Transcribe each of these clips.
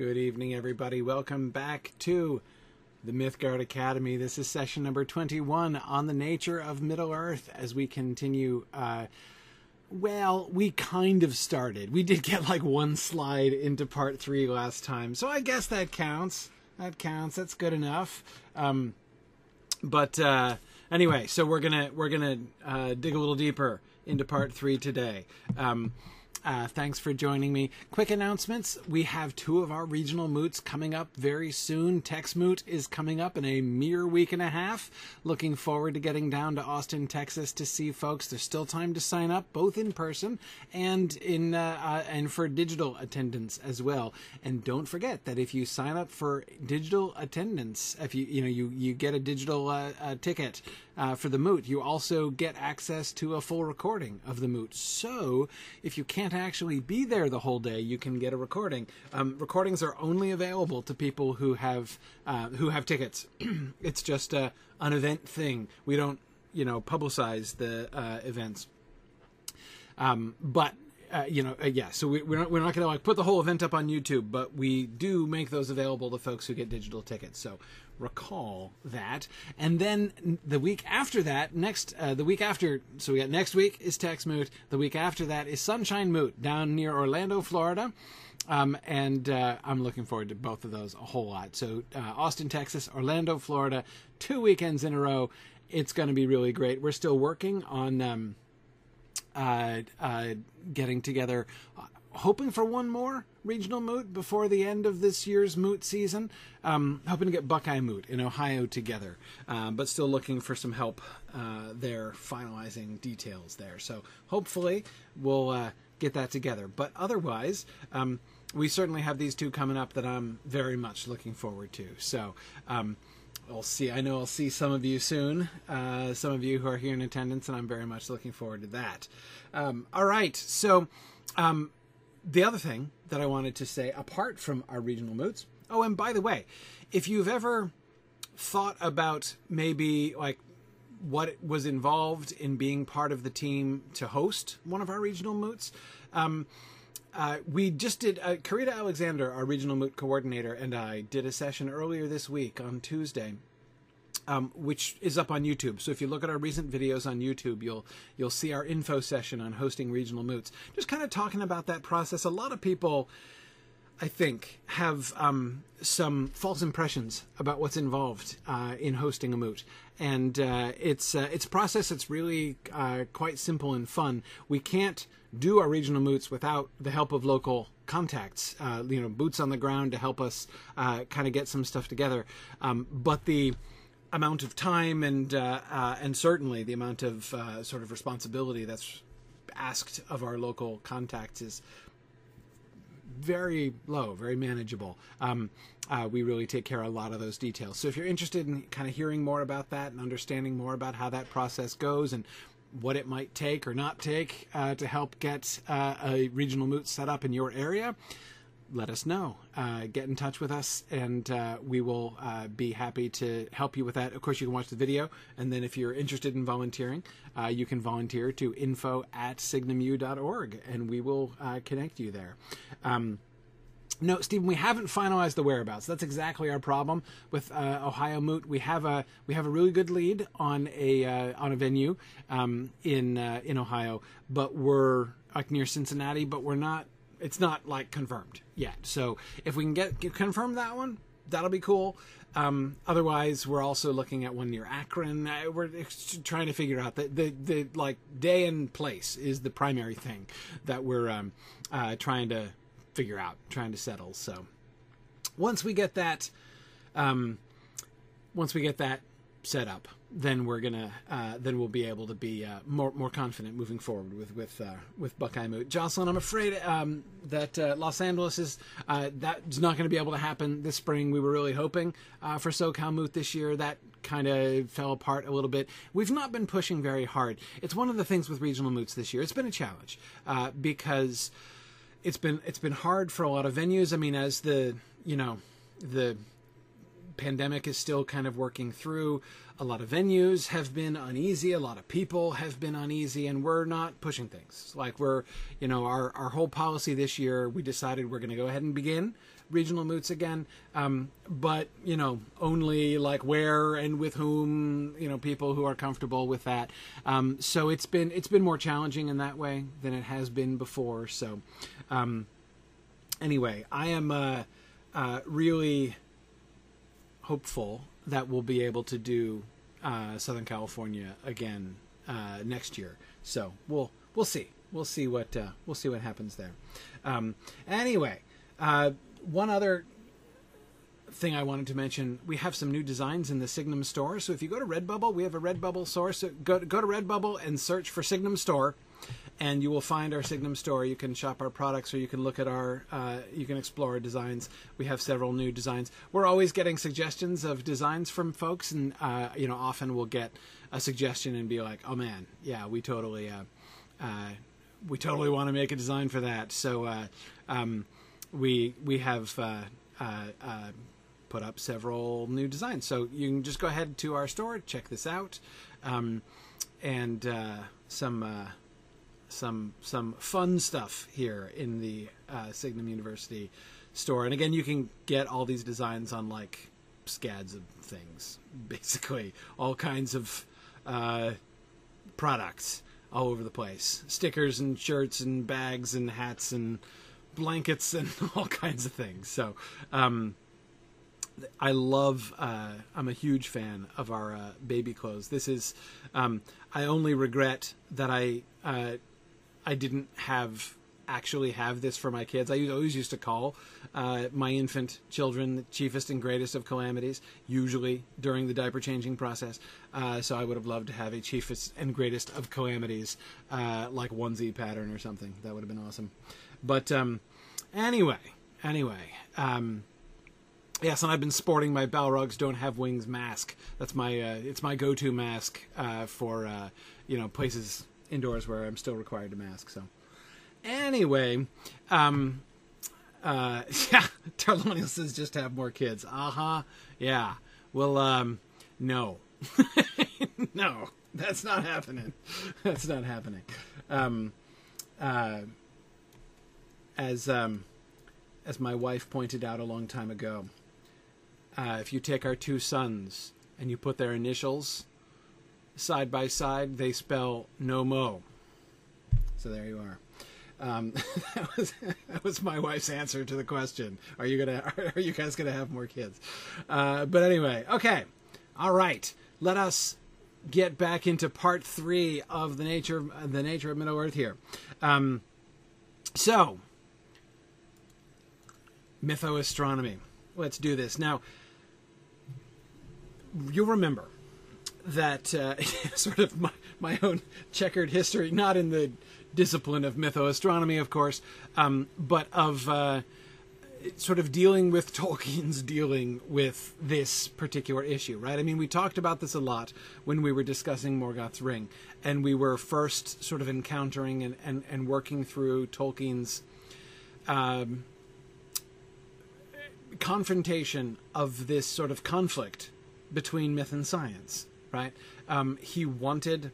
Good evening, everybody. Welcome back to the Mythgard Academy. This is session number 21 on the nature of Middle Earth as we continue. Uh, well, we kind of started. We did get like one slide into part three last time, so I guess that counts. That counts. That's good enough. Um, but uh, anyway, so we're gonna we're gonna uh, dig a little deeper into part three today. Um, uh, thanks for joining me. Quick announcements. We have two of our regional moots coming up very soon. Tex Moot is coming up in a mere week and a half. Looking forward to getting down to Austin, Texas to see folks. There's still time to sign up, both in person and in uh, uh, and for digital attendance as well. And don't forget that if you sign up for digital attendance, if you you know you you get a digital uh, uh, ticket uh, for the moot, you also get access to a full recording of the moot. So if you can't actually be there the whole day, you can get a recording. Um, recordings are only available to people who have uh, who have tickets. it's just a, an event thing. We don't you know publicize the uh, events. Um, but uh, you know, uh, yeah. So we, are not we're not going to like put the whole event up on YouTube, but we do make those available to folks who get digital tickets. So recall that. And then the week after that, next uh, the week after, so we got next week is Tex Moot. The week after that is Sunshine Moot down near Orlando, Florida. Um, and uh, I'm looking forward to both of those a whole lot. So uh, Austin, Texas, Orlando, Florida, two weekends in a row. It's going to be really great. We're still working on. Um, uh, uh, getting together, uh, hoping for one more regional moot before the end of this year's moot season. Um, hoping to get Buckeye Moot in Ohio together, um, but still looking for some help uh, there, finalizing details there. So hopefully we'll uh, get that together. But otherwise, um, we certainly have these two coming up that I'm very much looking forward to. So. Um, I'll see. I know I'll see some of you soon. Uh, some of you who are here in attendance, and I'm very much looking forward to that. Um, all right. So, um, the other thing that I wanted to say, apart from our regional moots. Oh, and by the way, if you've ever thought about maybe like what was involved in being part of the team to host one of our regional moots. Um, uh, we just did uh, Karita Alexander, our regional moot coordinator, and I did a session earlier this week on Tuesday, um, which is up on YouTube. So if you look at our recent videos on YouTube, you'll you'll see our info session on hosting regional moots. Just kind of talking about that process. A lot of people. I think, have um, some false impressions about what's involved uh, in hosting a moot, and uh, it's uh, it's a process that's really uh, quite simple and fun. We can't do our regional moots without the help of local contacts, uh, you know, boots on the ground to help us uh, kind of get some stuff together. Um, but the amount of time and and certainly the amount of sort of responsibility that's asked of our local contacts is very low, very manageable. Um, uh, we really take care of a lot of those details. So if you're interested in kind of hearing more about that and understanding more about how that process goes and what it might take or not take uh, to help get uh, a regional moot set up in your area, let us know. Uh, get in touch with us, and uh, we will uh, be happy to help you with that. Of course, you can watch the video, and then if you're interested in volunteering, uh, you can volunteer to info at signumu.org, and we will connect you there. Um, no, Stephen, we haven't finalized the whereabouts. That's exactly our problem with uh, Ohio Moot. We have a we have a really good lead on a uh, on a venue um, in uh, in Ohio, but we're like near Cincinnati, but we're not. It's not like confirmed yet. So if we can get, get confirm that one, that'll be cool. Um, otherwise, we're also looking at one near Akron. Uh, we're trying to figure out the, the, the like day and place is the primary thing that we're um, uh, trying to figure out, trying to settle. So once we get that, um, once we get that set up, then we're gonna uh, then we'll be able to be uh, more more confident moving forward with with uh, with Buckeye Moot. Jocelyn, I'm afraid um, that uh, Los Angeles is uh, that's not going to be able to happen this spring. We were really hoping uh, for SoCal Moot this year. That kind of fell apart a little bit. We've not been pushing very hard. It's one of the things with regional moots this year. It's been a challenge because it's been it's been hard for a lot of venues. I mean, as the you know the pandemic is still kind of working through. A lot of venues have been uneasy. A lot of people have been uneasy, and we're not pushing things. Like we're, you know, our our whole policy this year, we decided we're going to go ahead and begin regional moots again, um, but you know, only like where and with whom, you know, people who are comfortable with that. Um, so it's been it's been more challenging in that way than it has been before. So, um, anyway, I am uh, uh, really hopeful that we'll be able to do uh, Southern California again uh, next year. So we'll we'll see. We'll see what uh, we'll see what happens there. Um, anyway, uh, one other thing I wanted to mention: we have some new designs in the Signum store. So if you go to Redbubble, we have a Redbubble store. So go go to Redbubble and search for Signum store, and you will find our Signum store. You can shop our products, or you can look at our, uh, you can explore our designs. We have several new designs. We're always getting suggestions of designs from folks, and uh, you know, often we'll get a suggestion and be like, "Oh man, yeah, we totally, uh, uh we totally want to make a design for that." So uh, um, we we have uh, put up several new designs. So you can just go ahead to our store, check this out, um, and some some some fun stuff here in the uh, Signum University store. And again, you can get all these designs on like scads of things, basically all kinds of uh, products all over the place, stickers and shirts and bags and hats and blankets and all kinds of things. So. Um, I love. Uh, I'm a huge fan of our uh, baby clothes. This is. Um, I only regret that I uh, I didn't have actually have this for my kids. I always used to call uh, my infant children the chiefest and greatest of calamities, usually during the diaper changing process. Uh, so I would have loved to have a chiefest and greatest of calamities, uh, like onesie pattern or something. That would have been awesome. But um, anyway, anyway. Um, Yes, and I've been sporting my Balrogs Don't Have Wings mask. That's my uh, it's my go-to mask uh, for uh, you know places indoors where I'm still required to mask. So, anyway, um, uh, yeah, Tarlonial says just have more kids. Uh huh. Yeah. Well, um, no, no, that's not happening. That's not happening. Um, uh, as um, as my wife pointed out a long time ago, uh, if you take our two sons and you put their initials side by side, they spell no mo. So there you are. Um, that was that was my wife's answer to the question. Are you gonna are you guys gonna have more kids? Uh, but anyway, okay, all right. Let us get back into part three of the nature of the nature of Middle Earth here. Um, so, mythoastronomy. Let's do this now. You'll remember that uh, sort of my, my own checkered history, not in the discipline of mythoastronomy, of course, um, but of uh, sort of dealing with Tolkien's dealing with this particular issue, right? I mean, we talked about this a lot when we were discussing Morgoth's Ring, and we were first sort of encountering and, and, and working through Tolkien's um, confrontation of this sort of conflict between myth and science right? Um, he wanted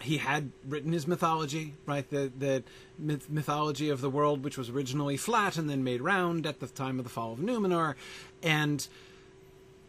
he had written his mythology, right? The the myth- mythology of the world, which was originally flat and then made round at the time of the fall of Numenor, and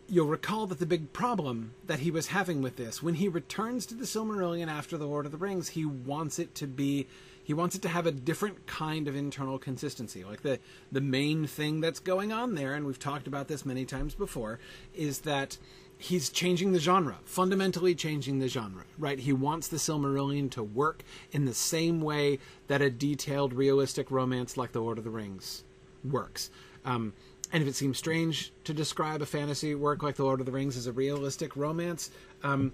you'll recall that the big problem that he was having with this, when he returns to the Silmarillion after the Lord of the Rings, he wants it to be he wants it to have a different kind of internal consistency. Like the the main thing that's going on there, and we've talked about this many times before, is that he's changing the genre, fundamentally changing the genre, right? He wants the Silmarillion to work in the same way that a detailed, realistic romance like The Lord of the Rings works. Um, and if it seems strange to describe a fantasy work like The Lord of the Rings as a realistic romance, um,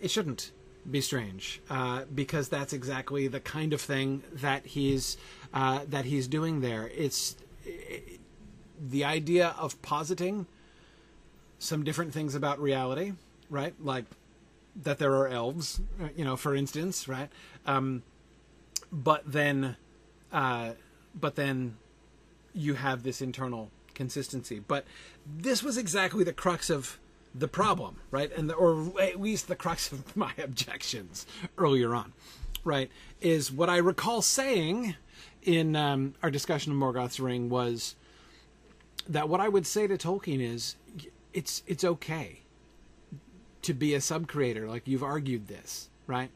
it shouldn't be strange uh, because that's exactly the kind of thing that he's uh, that he's doing there. It's it, the idea of positing some different things about reality, right? Like that there are elves, uh, you know, for instance, right? Um, but then, uh, but then you have this internal consistency. But this was exactly the crux of the problem, right? And the, or at least the crux of my objections earlier on, right? Is what I recall saying in um, our discussion of Morgoth's Ring was that what I would say to Tolkien is it's it's okay to be a sub creator, like you've argued this, right?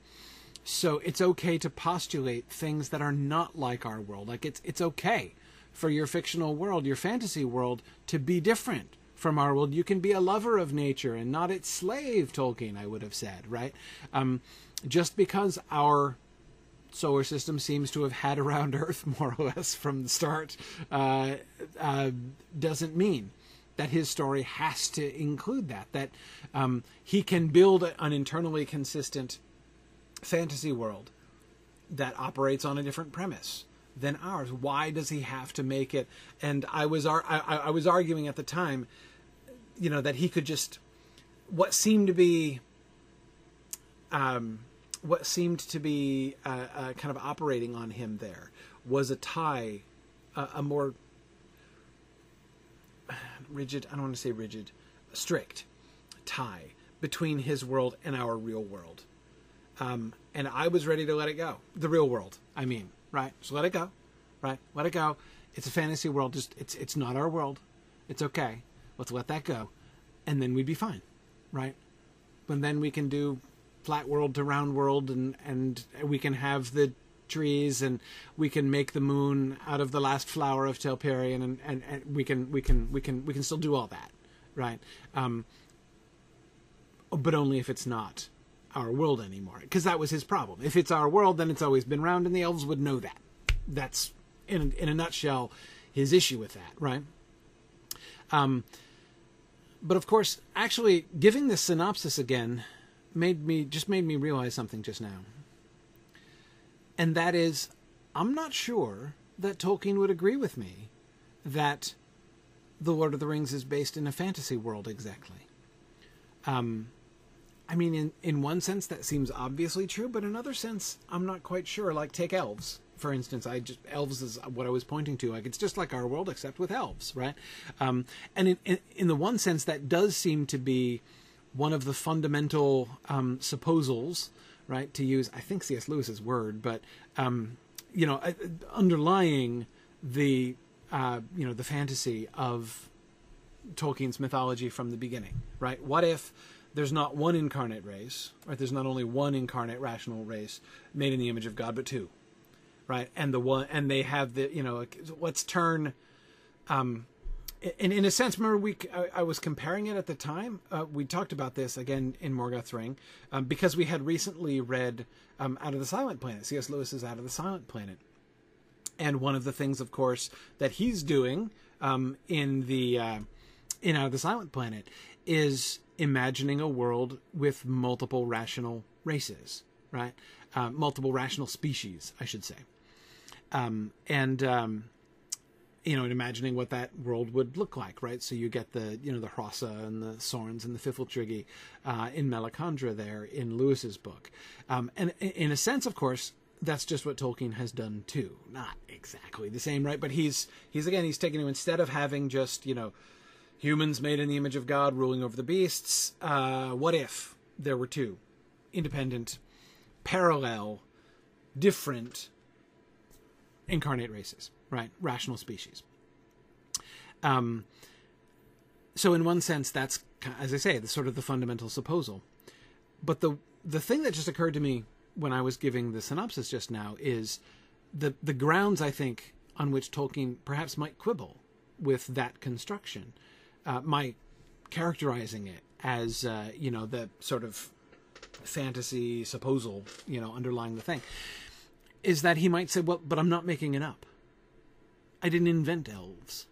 So it's okay to postulate things that are not like our world. Like it's it's okay for your fictional world, your fantasy world, to be different from our world. You can be a lover of nature and not its slave, Tolkien, I would have said, right? Um, just because our solar system seems to have had around Earth more or less from the start uh, uh, doesn't mean that his story has to include that. That um, he can build an internally consistent fantasy world that operates on a different premise than ours. Why does he have to make it? And I was ar- I, I was arguing at the time, you know, that he could just what seemed to be. Um, what seemed to be uh, uh, kind of operating on him there was a tie, uh, a more rigid, I don't want to say rigid, strict tie between his world and our real world. Um, and I was ready to let it go. The real world, I mean, right? So let it go, right? Let it go. It's a fantasy world. Just it's it's not our world. It's okay. Let's let that go, and then we'd be fine, right? And then we can do flat world to round world, and and we can have the trees and we can make the moon out of the last flower of Telperion and, and, and we can we can we can we can still do all that right? Um, but only if it's not our world anymore because that was his problem. If it's our world then it's always been round and the elves would know that. That's in in a nutshell his issue with that right? Um, but of course actually giving this synopsis again made me just made me realize something just now and that is, I'm not sure that Tolkien would agree with me that The Lord of the Rings is based in a fantasy world exactly. Um, I mean, in, in one sense, that seems obviously true, but in another sense, I'm not quite sure. Like, take elves, for instance. I just elves is what I was pointing to. Like, it's just like our world, except with elves, right? Um, and in, in, in the one sense, that does seem to be one of the fundamental um, supposals right? To use, I think C.S. Lewis's word, but um, you know, uh, underlying the uh, you know the fantasy of Tolkien's mythology from the beginning, right? What if there's not one incarnate race, right? There's not only one incarnate rational race made in the image of God, but two, right? And the one, and they have the, you know, let's turn, um, in in a sense, remember we I, I was comparing it at the time. Uh, we talked about this again in Morgoth's Ring um, because we had recently read um, Out of the Silent Planet. C.S. Lewis's Out of the Silent Planet, and one of the things, of course, that he's doing um, in the uh, in Out of the Silent Planet is imagining a world with multiple rational races, right? Uh, multiple rational species, I should say, um, and um, you know, and imagining what that world would look like, right? So you get the, you know, the Hrossa and the Sorns and the Pfifltriggi uh, in Malacandra there in Lewis's book. Um, and in a sense, of course, that's just what Tolkien has done too. Not exactly the same, right? But he's, he's again, he's taken instead of having just, you know, humans made in the image of God ruling over the beasts, uh, what if there were two independent, parallel, different incarnate races? Right? Rational species. Um, so in one sense, that's as I say, the sort of the fundamental supposal. But the the thing that just occurred to me when I was giving the synopsis just now is the the grounds I think on which Tolkien perhaps might quibble with that construction, uh, my characterizing it as uh, you know the sort of fantasy supposal you know underlying the thing is that he might say, well, but I'm not making it up. I didn't invent elves.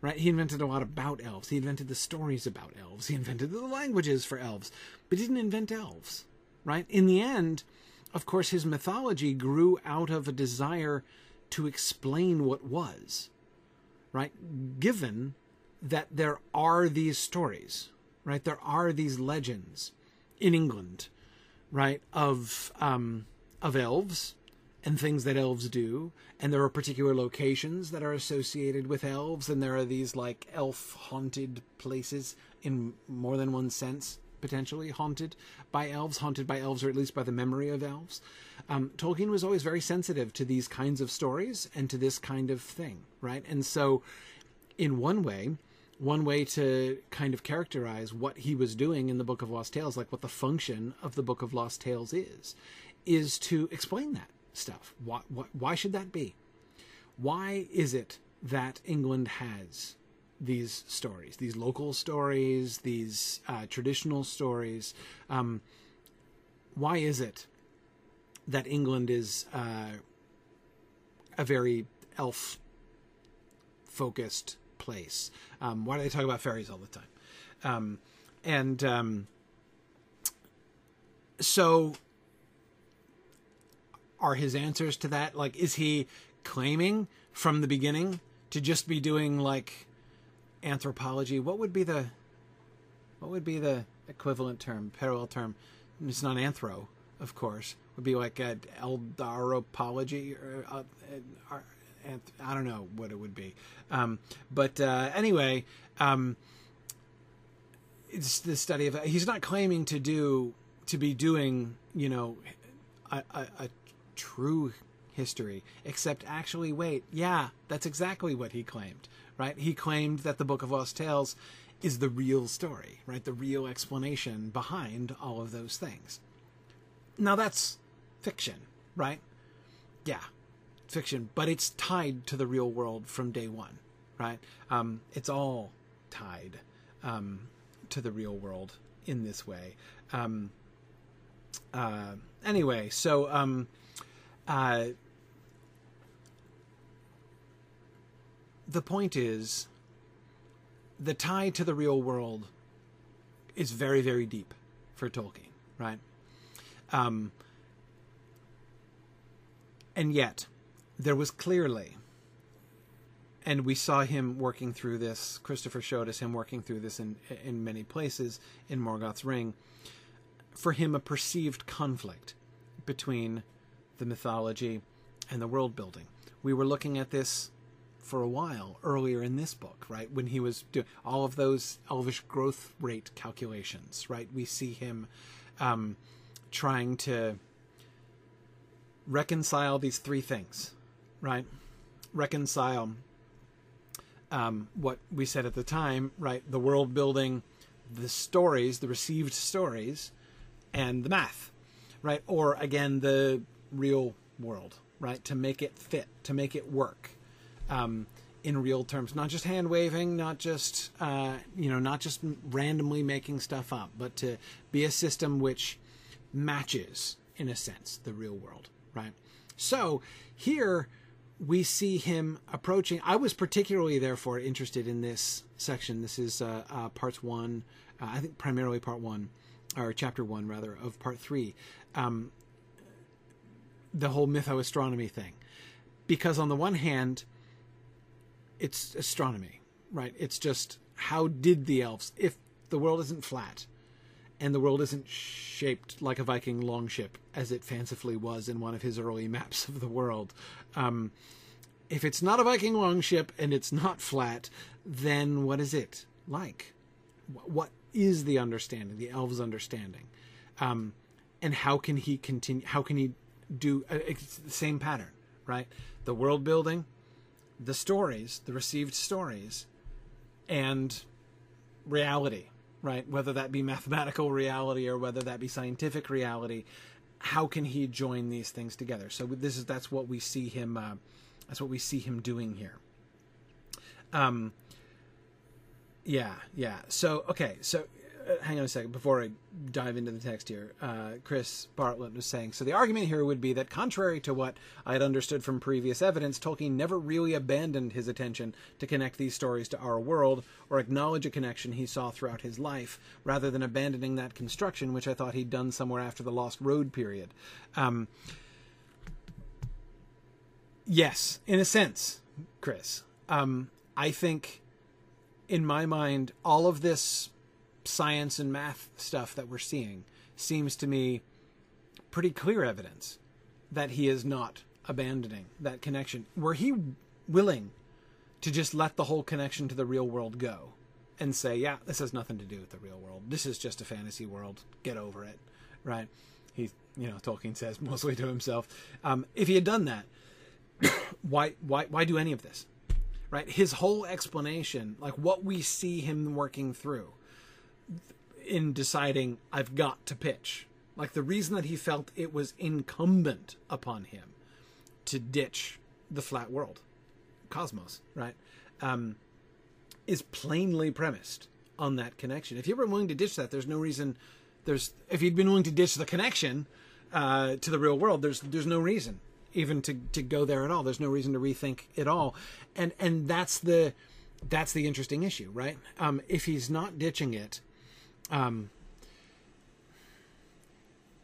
Right? He invented a lot about elves. He invented the stories about elves. He invented the languages for elves, but he didn't invent elves. Right? In the end, of course, his mythology grew out of a desire to explain what was. Right? Given that there are these stories, right? There are these legends in England, right? Of um, of elves and things that elves do, and there are particular locations that are associated with elves, and there are these like elf haunted places in more than one sense, potentially haunted by elves, haunted by elves, or at least by the memory of elves. Um, Tolkien was always very sensitive to these kinds of stories and to this kind of thing, right? And so, in one way, one way to kind of characterize what he was doing in the Book of Lost Tales, like what the function of the Book of Lost Tales is, is to explain that stuff. Why, why, why should that be? Why is it that England has these stories, these local stories, these uh, traditional stories? Um, why is it that England is uh, a very elf focused place? Um, why do they talk about fairies all the time? Um, and um, so are his answers to that? Like is he claiming from the beginning to just be doing like anthropology? What would be the what would be the equivalent term parallel term? It's not anthro of course. Would be like a eldaropology or uh, uh, I don't know what it would be. Um, but uh, anyway um, it's the study of he's not claiming to do to be doing you know a, a true history, except actually, wait, yeah, that's exactly what he claimed, right? He claimed that the Book of Lost Tales is the real story, right? The real explanation behind all of those things. Now that's fiction, right? Yeah, fiction, but it's tied to the real world from day one, right? Um, it's all tied um, to the real world in this way. Um, uh, anyway, so um, uh, the point is, the tie to the real world is very, very deep for Tolkien, right? Um, and yet, there was clearly, and we saw him working through this. Christopher showed us him working through this in in many places in Morgoth's Ring. For him, a perceived conflict between the mythology, and the world building. We were looking at this for a while earlier in this book, right? When he was doing all of those elvish growth rate calculations, right? We see him um, trying to reconcile these three things, right? Reconcile um, what we said at the time, right? The world building, the stories, the received stories, and the math, right? Or again, the real world, right? To make it fit, to make it work um, in real terms, not just hand waving, not just uh, you know, not just randomly making stuff up, but to be a system which matches, in a sense, the real world, right? So here we see him approaching. I was particularly, therefore, interested in this section. This is uh, uh, parts one, uh, I think primarily part one, or chapter one rather, of part three. Um, the whole mythoastronomy thing. Because on the one hand, it's astronomy, right? It's just how did the elves, if the world isn't flat and the world isn't shaped like a Viking longship, as it fancifully was in one of his early maps of the world, um, if it's not a Viking longship and it's not flat, then what is it like? What is the understanding, the elves' understanding? Um, and how can he continue? How can he do uh, it's the same pattern, right? The world building, the stories, the received stories, and reality, right? Whether that be mathematical reality or whether that be scientific reality, how can he join these things together? So this is that's what we see him. Uh, that's what we see him doing here. Um. Yeah, yeah. So okay, so hang on a second before I dive into the text here. Uh, Chris Bartlett was saying so. The argument here would be that, contrary to what I had understood from previous evidence, Tolkien never really abandoned his attention to connect these stories to our world or acknowledge a connection he saw throughout his life, rather than abandoning that construction, which I thought he'd done somewhere after the Lost Road period. Um, yes, in a sense, Chris. Um, I think, in my mind, all of this science and math stuff that we're seeing seems to me pretty clear evidence that he is not abandoning that connection? Were he willing to just let the whole connection to the real world go and say, yeah, this has nothing to do with the real world. This is just a fantasy world. Get over it, right? He, you know, Tolkien says mostly to himself. Um, if he had done that, why, why, why do any of this? Right? His whole explanation, like what we see him working through in deciding I've got to pitch, like the reason that he felt it was incumbent upon him to ditch the flat world, cosmos, right? Um, is plainly premised on that connection. If you were willing to ditch that, there's no reason. There's if you'd been willing to ditch the connection uh, to the real world, there's there's no reason even to to go there at all. There's no reason to rethink it all, and and that's the that's the interesting issue, right? Um, if he's not ditching it, um,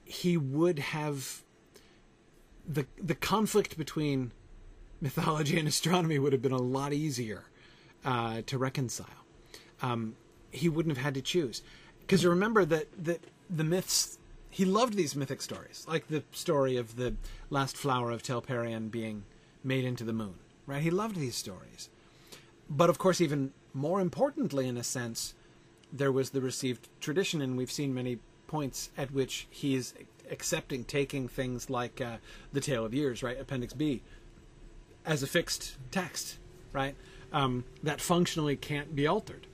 he would have the the conflict between mythology and astronomy would have been a lot easier uh, to reconcile. Um, he wouldn't have had to choose because remember that that the myths he loved these mythic stories, like the story of the last flower of Telperion being made into the moon. Right? He loved these stories, but of course, even more importantly, in a sense, there was the received tradition, and we've seen many points at which he is accepting taking things like uh, the Tale of Years, right, Appendix B, as a fixed text, right, um, that functionally can't be altered.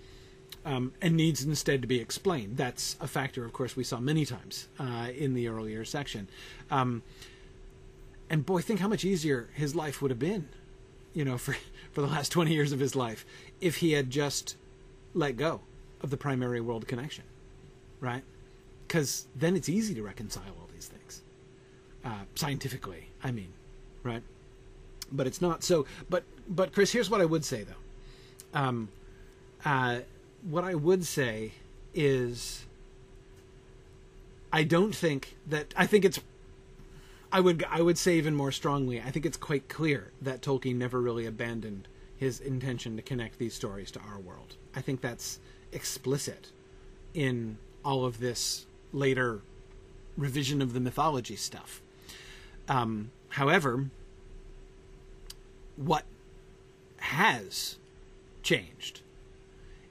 Um, and needs instead to be explained. That's a factor, of course, we saw many times uh, in the earlier section. Um, and boy, think how much easier his life would have been, you know, for for the last twenty years of his life, if he had just let go of the primary world connection, right? Because then it's easy to reconcile all these things, uh, scientifically. I mean, right? But it's not so. But but Chris, here's what I would say though. Um, uh, what I would say is, I don't think that. I think it's. I would I would say even more strongly. I think it's quite clear that Tolkien never really abandoned his intention to connect these stories to our world. I think that's explicit in all of this later revision of the mythology stuff. Um, however, what has changed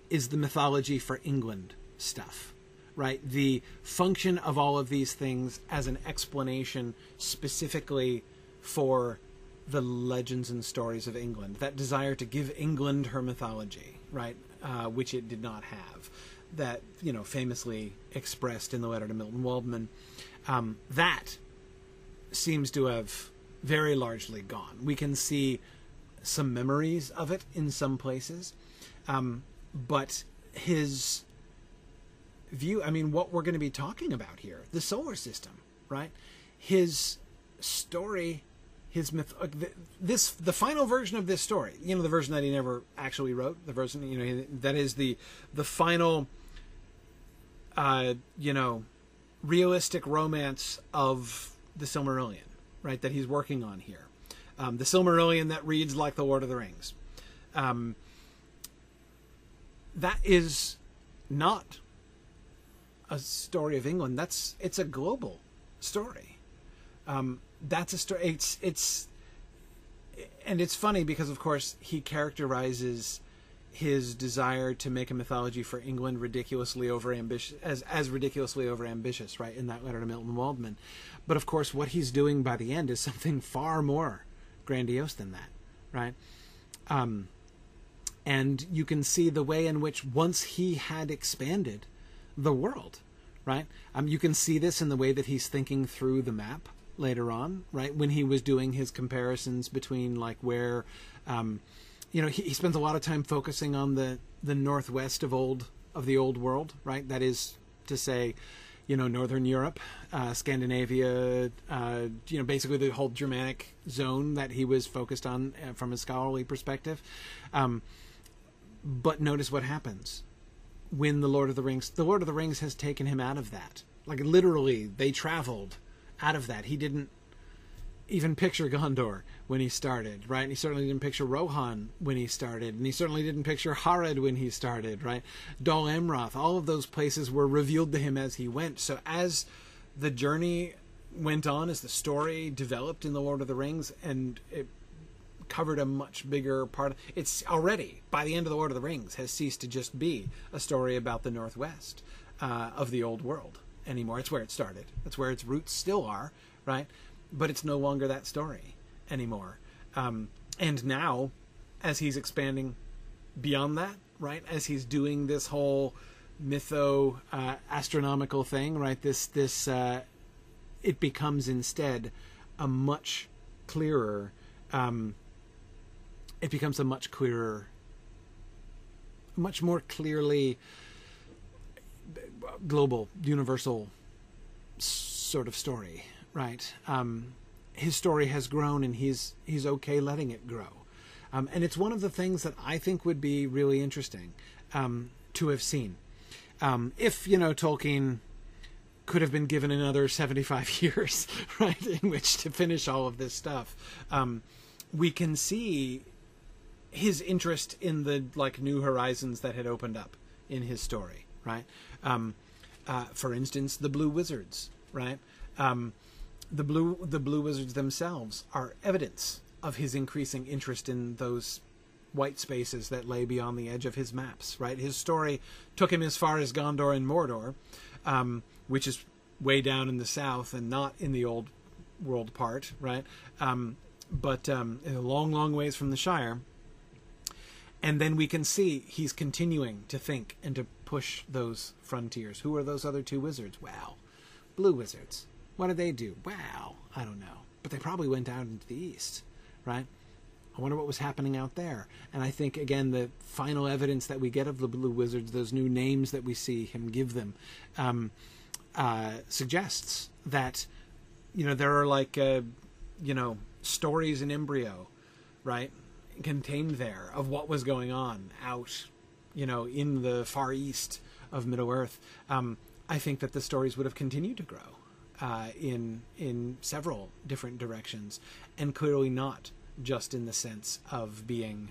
is the mythology for England stuff, right? The function of all of these things as an explanation specifically for the legends and stories of England, that desire to give England her mythology, right? Uh, which it did not have. That you know, famously expressed in the letter to Milton Waldman, um, that seems to have very largely gone. We can see some memories of it in some places, um, but his view. I mean, what we're going to be talking about here, the solar system, right? His story his myth uh, this the final version of this story you know the version that he never actually wrote the version you know that is the the final uh you know realistic romance of the Silmarillion right that he's working on here. Um, the Silmarillion that reads like the Lord of the Rings. Um, that is not a story of England. That's it's a global story. Um, that's a story. It's it's, and it's funny because of course he characterizes his desire to make a mythology for England ridiculously over ambitious as as ridiculously over ambitious, right? In that letter to Milton Waldman, but of course what he's doing by the end is something far more grandiose than that, right? Um, and you can see the way in which once he had expanded the world, right? Um, you can see this in the way that he's thinking through the map later on, right? When he was doing his comparisons between like where, um, you know, he, he spends a lot of time focusing on the the northwest of old of the old world, right? That is to say, you know, Northern Europe, uh, Scandinavia, uh, you know, basically the whole Germanic zone that he was focused on uh, from a scholarly perspective. Um, but notice what happens when the Lord of the Rings, the Lord of the Rings has taken him out of that. Like literally, they traveled out of that. He didn't even picture Gondor when he started, right? And he certainly didn't picture Rohan when he started, and he certainly didn't picture Harad when he started, right? Dol Amroth, all of those places were revealed to him as he went. So as the journey went on, as the story developed in the Lord of the Rings, and it covered a much bigger part. of, It's already by the end of the Lord of the Rings has ceased to just be a story about the Northwest uh, of the old world anymore. It's where it started. That's where its roots still are, right? But it's no longer that story anymore. Um, and now, as he's expanding beyond that, right? As he's doing this whole mytho uh, astronomical thing, right? This this uh, it becomes instead a much clearer. Um, it becomes a much clearer, much more clearly global, universal sort of story, right? Um, his story has grown, and he's he's okay letting it grow. Um, and it's one of the things that I think would be really interesting um, to have seen. Um, if, you know, Tolkien could have been given another 75 years, right, in which to finish all of this stuff, um, we can see his interest in the, like, new horizons that had opened up in his story, right? Um, uh, for instance, the Blue Wizards, right? Um, the blue the blue wizards themselves are evidence of his increasing interest in those white spaces that lay beyond the edge of his maps. Right, his story took him as far as Gondor and Mordor, um, which is way down in the south and not in the old world part. Right, um, but um, a long, long ways from the Shire. And then we can see he's continuing to think and to push those frontiers. Who are those other two wizards? Wow, blue wizards. What did they do? Wow, I don't know. But they probably went out into the east right? I wonder what was happening out there. And I think, again, the final evidence that we get of the Blue Wizards, those new names that we see him give them, um, uh, suggests that, you know, there are like, uh, you know, stories in embryo, right? Contained there of what was going on out, you know, in the far east of Middle Earth. Um, I think that the stories would have continued to grow. Uh, in in several different directions, and clearly not just in the sense of being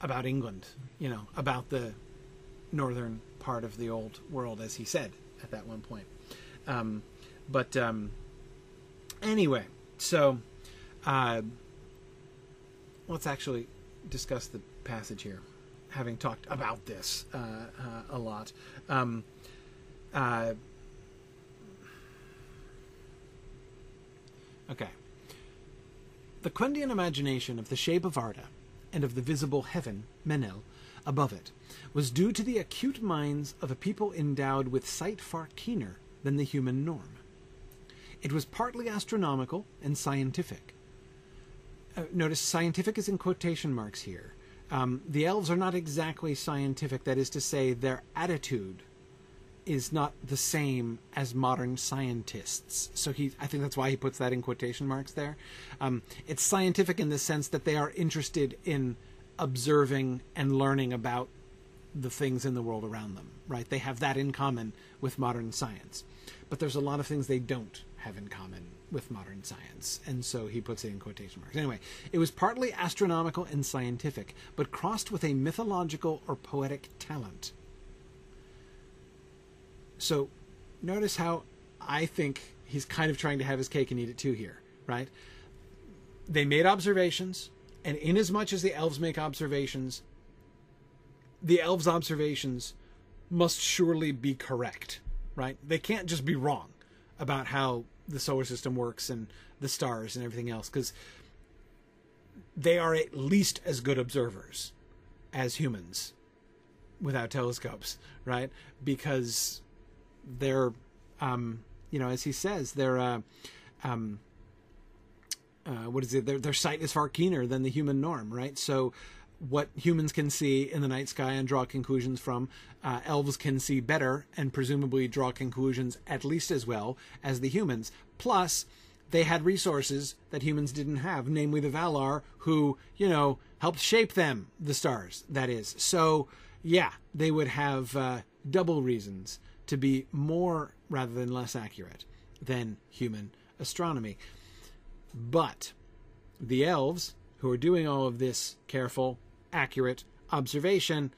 about England, you know, about the northern part of the old world, as he said at that one point. Um, but um, anyway, so uh, let's actually discuss the passage here, having talked about this uh, uh, a lot. Um, uh, okay. The Quendian imagination of the shape of Arda, and of the visible heaven, Menel, above it, was due to the acute minds of a people endowed with sight far keener than the human norm. It was partly astronomical and scientific. Uh, notice scientific is in quotation marks here. Um, the elves are not exactly scientific, that is to say, their attitude is not the same as modern scientists. So he, I think that's why he puts that in quotation marks there. Um, it's scientific in the sense that they are interested in observing and learning about the things in the world around them. Right? They have that in common with modern science, but there's a lot of things they don't have in common with modern science, and so he puts it in quotation marks. Anyway, it was partly astronomical and scientific, but crossed with a mythological or poetic talent so notice how I think he's kind of trying to have his cake and eat it too here, right? They made observations, and inasmuch as the elves make observations, the elves' observations must surely be correct, right? They can't just be wrong about how the solar system works and the stars and everything else, because they are at least as good observers as humans without telescopes, right? Because they're um, you know as he says they're uh, um, uh, what is it their, their sight is far keener than the human norm right so what humans can see in the night sky and draw conclusions from. Uh, elves can see better and presumably draw conclusions at least as well as the humans. Plus they had resources that humans didn't have namely the valar who you know helped shape them the stars that is. So yeah they would have uh, double reasons to be more rather than less accurate than human astronomy. But the elves, who are doing all of this careful, accurate observation,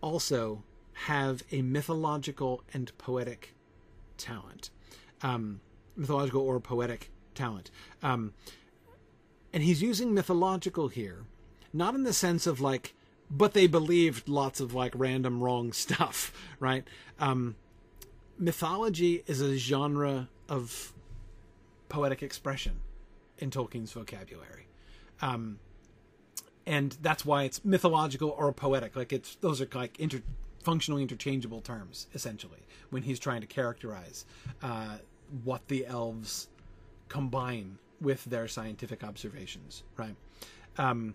also have a mythological and poetic talent. Um, mythological or poetic talent. Um, and he's using mythological here, not in the sense of like, but they believed lots of like random wrong stuff, right? Um, mythology is a genre of poetic expression in Tolkien's vocabulary. Um, and that's why it's mythological or poetic. Like it's those are like inter, functionally interchangeable terms essentially when he's trying to characterize uh, what the elves combine with their scientific observations, right? Um,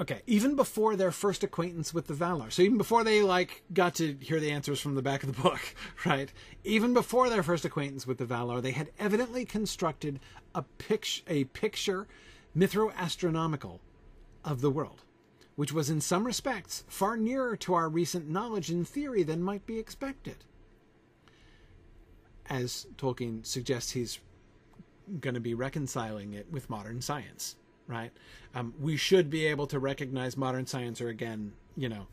okay, even before their first acquaintance with the Valar, so even before they like got to hear the answers from the back of the book, right? Even before their first acquaintance with the Valar, they had evidently constructed a picture, a picture, mytho-astronomical, of the world, which was in some respects far nearer to our recent knowledge and theory than might be expected as Tolkien suggests he's going to be reconciling it with modern science, right? Um, we should be able to recognize modern science, or again, you know,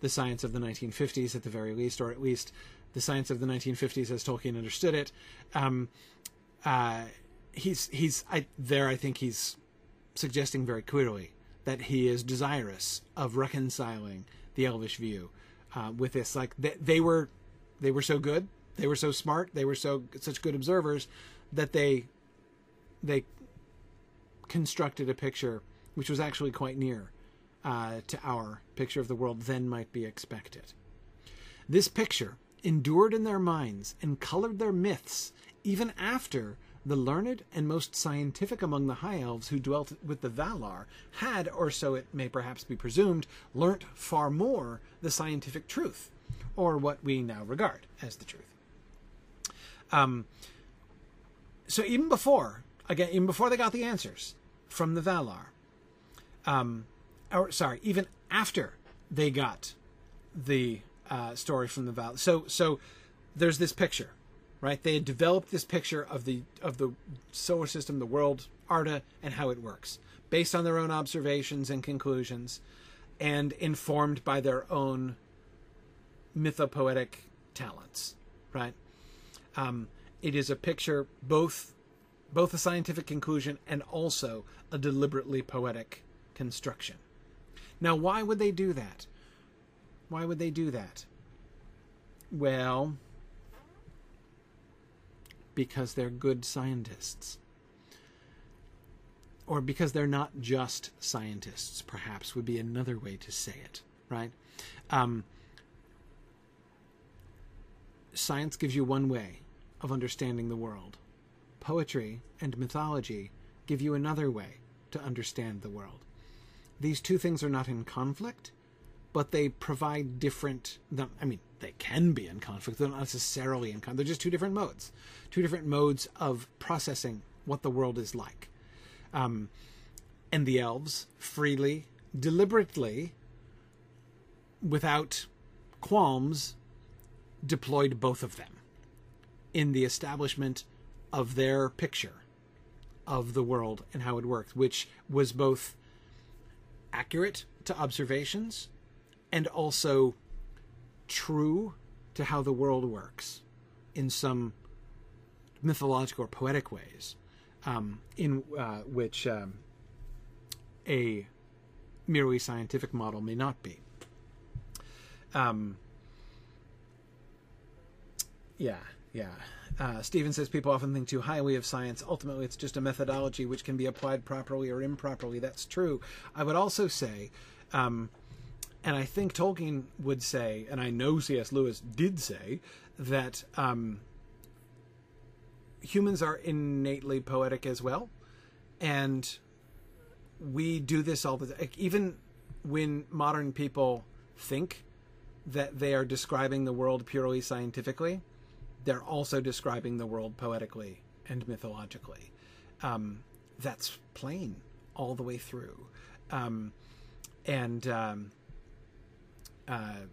the science of the 1950s at the very least, or at least the science of the 1950s as Tolkien understood it. Um, uh, he's he's I, there. I think he's suggesting very clearly that he is desirous of reconciling the Elvish view uh, with this. Like they, they were, they were so good they were so smart, they were so such good observers that they they constructed a picture which was actually quite near uh, to our picture of the world then might be expected. This picture endured in their minds and colored their myths even after the learned and most scientific among the high elves who dwelt with the Valar had, or so it may perhaps be presumed, learnt far more the scientific truth, or what we now regard as the truth. Um, so even before, again, even before they got the answers from the Valar, um, or sorry, even after they got the uh, story from the Valar, so so there's this picture, right? They had developed this picture of the of the solar system, the world, Arda, and how it works, based on their own observations and conclusions, and informed by their own mythopoetic talents, right? Um, it is a picture both both a scientific conclusion and also a deliberately poetic construction. Now, why would they do that? Why would they do that? Well, because they're good scientists. Or because they're not just scientists, perhaps, would be another way to say it, right? Um, science gives you one way of understanding the world. Poetry and mythology give you another way to understand the world. These two things are not in conflict, but they provide different. I mean, they can be in conflict. They're not necessarily in conflict. They're just two different modes, two different modes of processing what the world is like. Um, and the elves freely, deliberately, without qualms, deployed both of them in the establishment of their picture of the world and how it worked, which was both accurate to observations and also true to how the world works in some mythological or poetic ways, um, in uh, which um, a merely scientific model may not be. Um, yeah, yeah. Uh, Stephen says people often think too highly of science. Ultimately, it's just a methodology which can be applied properly or improperly. That's true. I would also say, um, and I think Tolkien would say, and I know C.S. Lewis did say, that um, humans are innately poetic as well. And we do this all the time. Even when modern people think that they are describing the world purely scientifically, they're also describing the world poetically and mythologically. Um, that's plain all the way through. Um, and um, uh,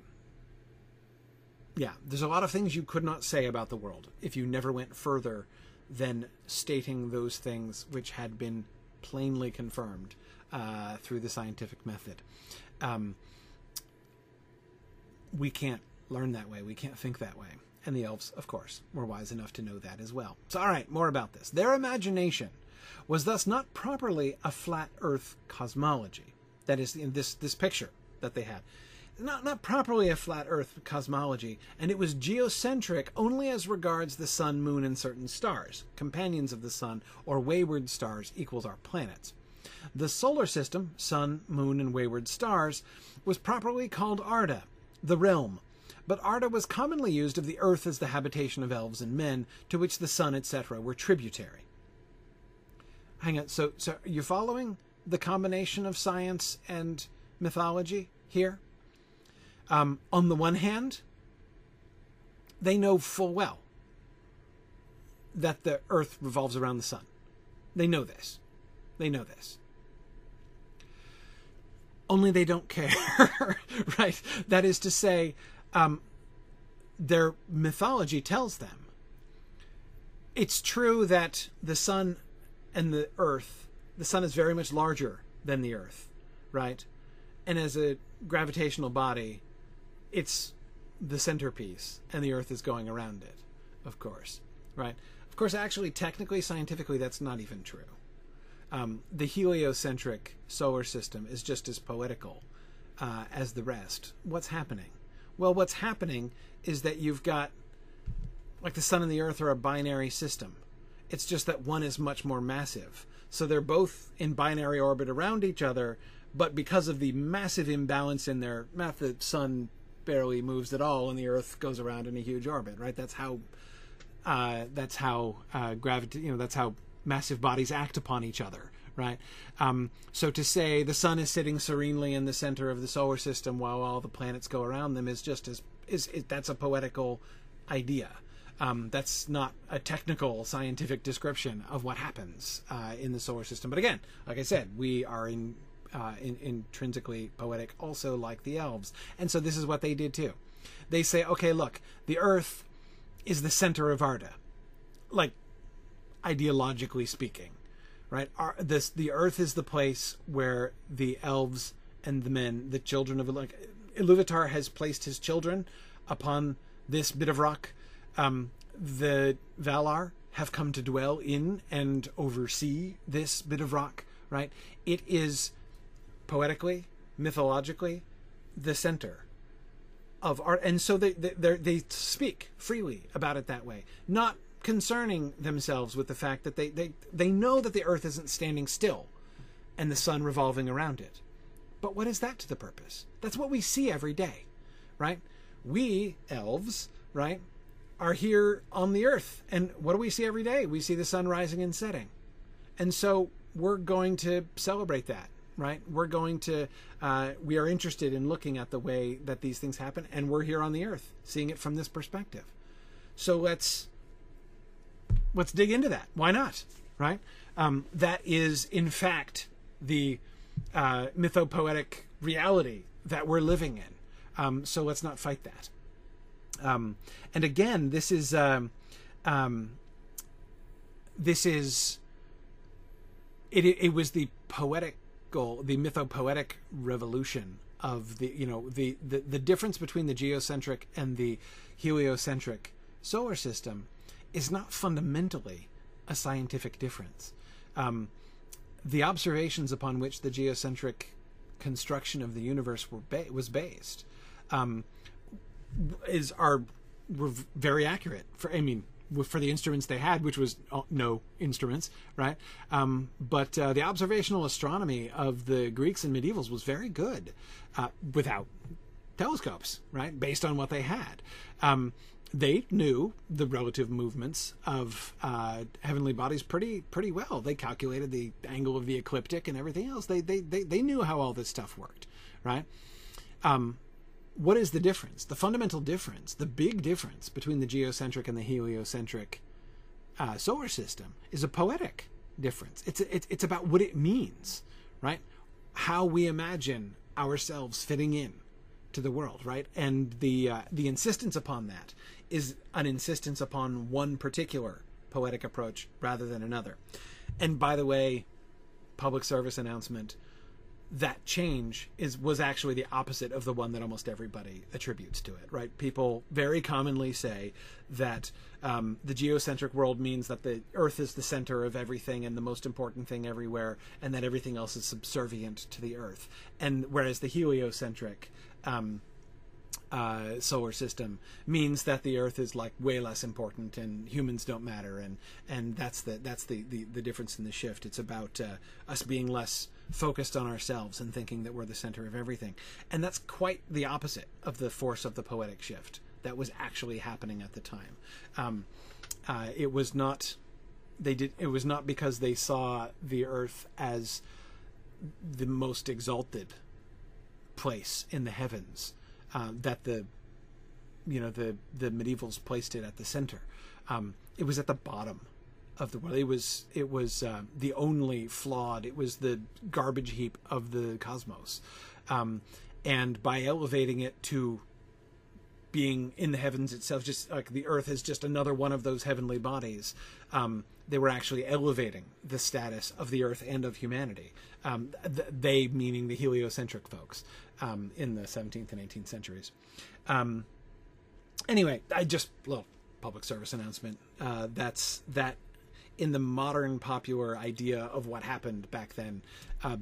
yeah, there's a lot of things you could not say about the world if you never went further than stating those things which had been plainly confirmed uh, through the scientific method. Um, we can't learn that way. We can't think that way And the elves, of course, were wise enough to know that as well. So, all right, more about this. Their imagination was thus not properly a flat Earth cosmology. That is, in this this picture that they had, not not properly a flat Earth cosmology, and it was geocentric only as regards the sun, moon, and certain stars, companions of the sun or wayward stars equals our planets. The solar system, sun, moon, and wayward stars, was properly called Arda, the realm, but Arda was commonly used of the earth as the habitation of elves and men, to which the sun, etc., were tributary. Hang on, so so you're following the combination of science and mythology here? Um, on the one hand, they know full well that the earth revolves around the sun. They know this. They know this. Only they don't care, right? That is to say, um, their mythology tells them it's true that the sun and the earth, the sun is very much larger than the earth, right? And as a gravitational body, it's the centerpiece and the earth is going around it, of course, right? Of course, actually, technically, scientifically, that's not even true. Um, the heliocentric solar system is just as poetical uh, as the rest. What's happening? Well, what's happening is that you've got, like, the sun and the earth are a binary system. It's just that one is much more massive. So they're both in binary orbit around each other, but because of the massive imbalance in their math, the sun barely moves at all, and the Earth goes around in a huge orbit. Right? That's how. Uh, that's how uh, gravity. You know, that's how massive bodies act upon each other. Right. Um, so to say the sun is sitting serenely in the center of the solar system while all the planets go around them is just as is, that's a poetical idea. Um, that's not a technical scientific description of what happens uh, in the solar system. But again, like I said, we are in uh, in, intrinsically poetic, also like the elves. And so this is what they did too. They say, okay, look, the earth is the center of Arda, like ideologically speaking, right? Our, this the earth is the place where the elves and the men, the children of like Iluvatar has placed his children upon this bit of rock. Um, the Valar have come to dwell in and oversee this bit of rock, right? It is poetically, mythologically, the center of Arda, and so they they they speak freely about it that way, not concerning themselves with the fact that they they they know that the earth isn't standing still, and the sun revolving around it. But what is that to the purpose? That's what we see every day, right? We elves, right, are here on the earth, and what do we see every day? We see the sun rising and setting, and so we're going to celebrate that right? We're going to, uh, we are interested in looking at the way that these things happen, and we're here on the earth, seeing it from this perspective. So let's let's dig into that. Why not? Right? Um, that is, in fact, the uh, mythopoetic reality that we're living in. Um, so let's not fight that. Um, and again, this is um, um, this is it, it was the poetic the mythopoetic revolution of the you know the, the the difference between the geocentric and the heliocentric solar system is not fundamentally a scientific difference. Um, the observations upon which the geocentric construction of the universe ba- was based um, is are were very accurate. For I mean, for the instruments they had, which was uh, no instruments, right? Um, but uh, the observational astronomy of the Greeks and medievals was very good uh, without telescopes, right? Based on what they had. Um, they knew the relative movements of uh, heavenly bodies pretty pretty well. They calculated the angle of the ecliptic and everything else. They they they, they knew how all this stuff worked, right? Um, what is the difference? The fundamental difference, the big difference between the geocentric and the heliocentric uh, solar system is a poetic difference. It's, it's it's about what it means, right? How we imagine ourselves fitting in to the world, right? And the uh, the insistence upon that is an insistence upon one particular poetic approach rather than another. And by the way, public service announcement: that change is was actually the opposite of the one that almost everybody attributes to it right people very commonly say that um, the geocentric world means that the earth is the center of everything and the most important thing everywhere and that everything else is subservient to the earth and whereas the heliocentric um, uh, solar system means that the Earth is like way less important and humans don't matter, and and that's the that's the the, the difference in the shift. It's about uh, us being less focused on ourselves and thinking that we're the center of everything, and that's quite the opposite of the force of the poetic shift that was actually happening at the time. Um, uh, it was not they did it was not because they saw the Earth as the most exalted place in the heavens um, that the you know the the medievals placed it at the center. Um, it was at the bottom of the world. It was it was uh, the only flawed. It was the garbage heap of the cosmos, um, and by elevating it to being in the heavens itself, just like the Earth is just another one of those heavenly bodies. Um, they were actually elevating the status of the Earth and of humanity. Um, th- they meaning the heliocentric folks um, in the 17th and 18th centuries. Um, anyway, I just little public service announcement. Uh, that's that in the modern popular idea of what happened back then. Uh,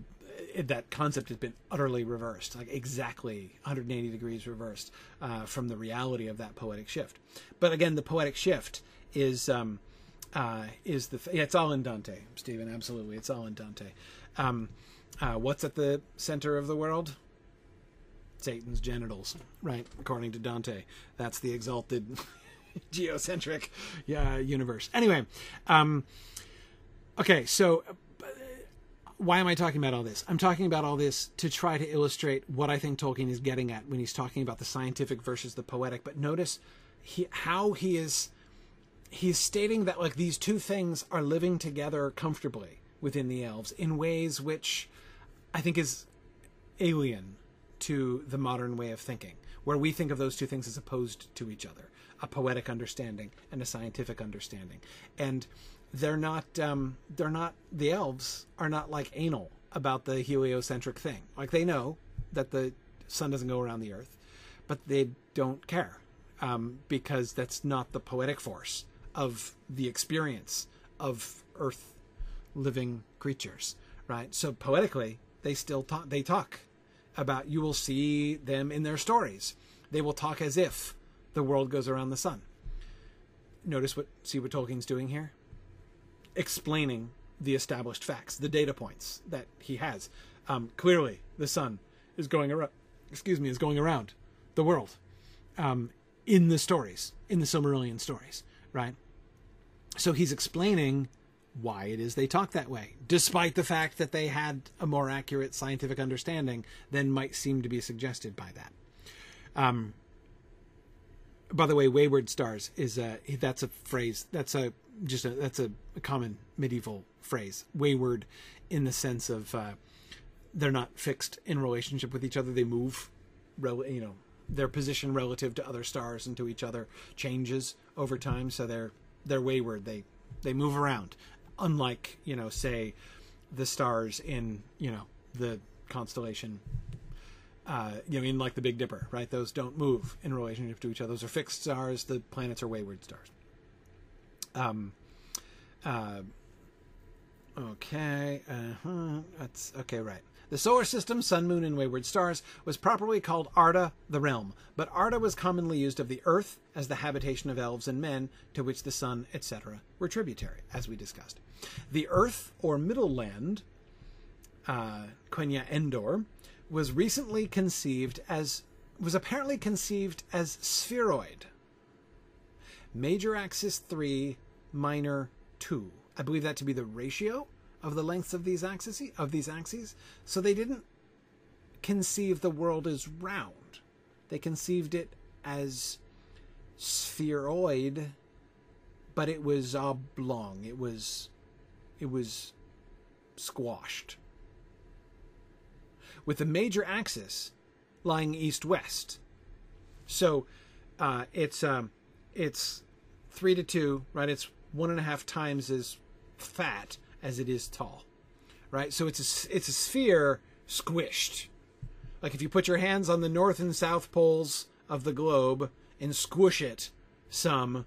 that concept has been utterly reversed, like exactly 180 degrees reversed uh, from the reality of that poetic shift. But again, the poetic shift is um, uh, is the yeah, it's all in Dante, Stephen. Absolutely, it's all in Dante. Um, uh, what's at the center of the world? Satan's genitals, right? According to Dante, that's the exalted geocentric yeah, universe. Anyway, um, okay, so why am I talking about all this? I'm talking about all this to try to illustrate what I think Tolkien is getting at when he's talking about the scientific versus the poetic. But notice he, how he is he's stating that like these two things are living together comfortably within the elves in ways which I think is alien to the modern way of thinking, where we think of those two things as opposed to each other a poetic understanding and a scientific understanding. And they're not um, they're not the elves are not like anal about the heliocentric thing. Like they know that the sun doesn't go around the earth, but they don't care um, because that's not the poetic force of the experience of earth living creatures, right? So poetically, they still talk. They talk about. You will see them in their stories. They will talk as if the world goes around the sun. Notice what see what Tolkien's doing here explaining the established facts, the data points that he has. Um, clearly, the sun is going around. Excuse me, is going around the world um, in the stories, in the Silmarillion stories, right? So he's explaining why it is they talk that way, despite the fact that they had a more accurate scientific understanding than might seem to be suggested by that. Um, by the way, wayward stars is a that's a phrase that's a just a that's a, common medieval phrase. Wayward, in the sense of uh, they're not fixed in relationship with each other. They move, rel- you know, their position relative to other stars and to each other changes over time. So they're they're wayward. They they move around, unlike you know, say, the stars in you know the constellation uh, you know, in like the Big Dipper, right? Those don't move in relationship to each other. Those are fixed stars. The planets are wayward stars. Um, uh, okay, uh-huh. that's okay, right. The solar system, sun, moon, and wayward stars, was properly called Arda, the realm, but Arda was commonly used of the earth as the habitation of elves and men, to which the sun, etc., were tributary, as we discussed. The earth, or middle land, uh, Quenya Endor, was recently conceived as was apparently conceived as spheroid. Major axis 3, minor 2. I believe that to be the ratio of the lengths of these axes of these axes. So they didn't conceive the world as round. They conceived it as spheroid, but it was oblong. It was it was squashed with the major axis lying east west. So uh, it's um, it's three to two, right? It's one and a half times as fat as it is tall, right? So it's a, it's a sphere squished. Like if you put your hands on the north and south poles of the globe and squish it some,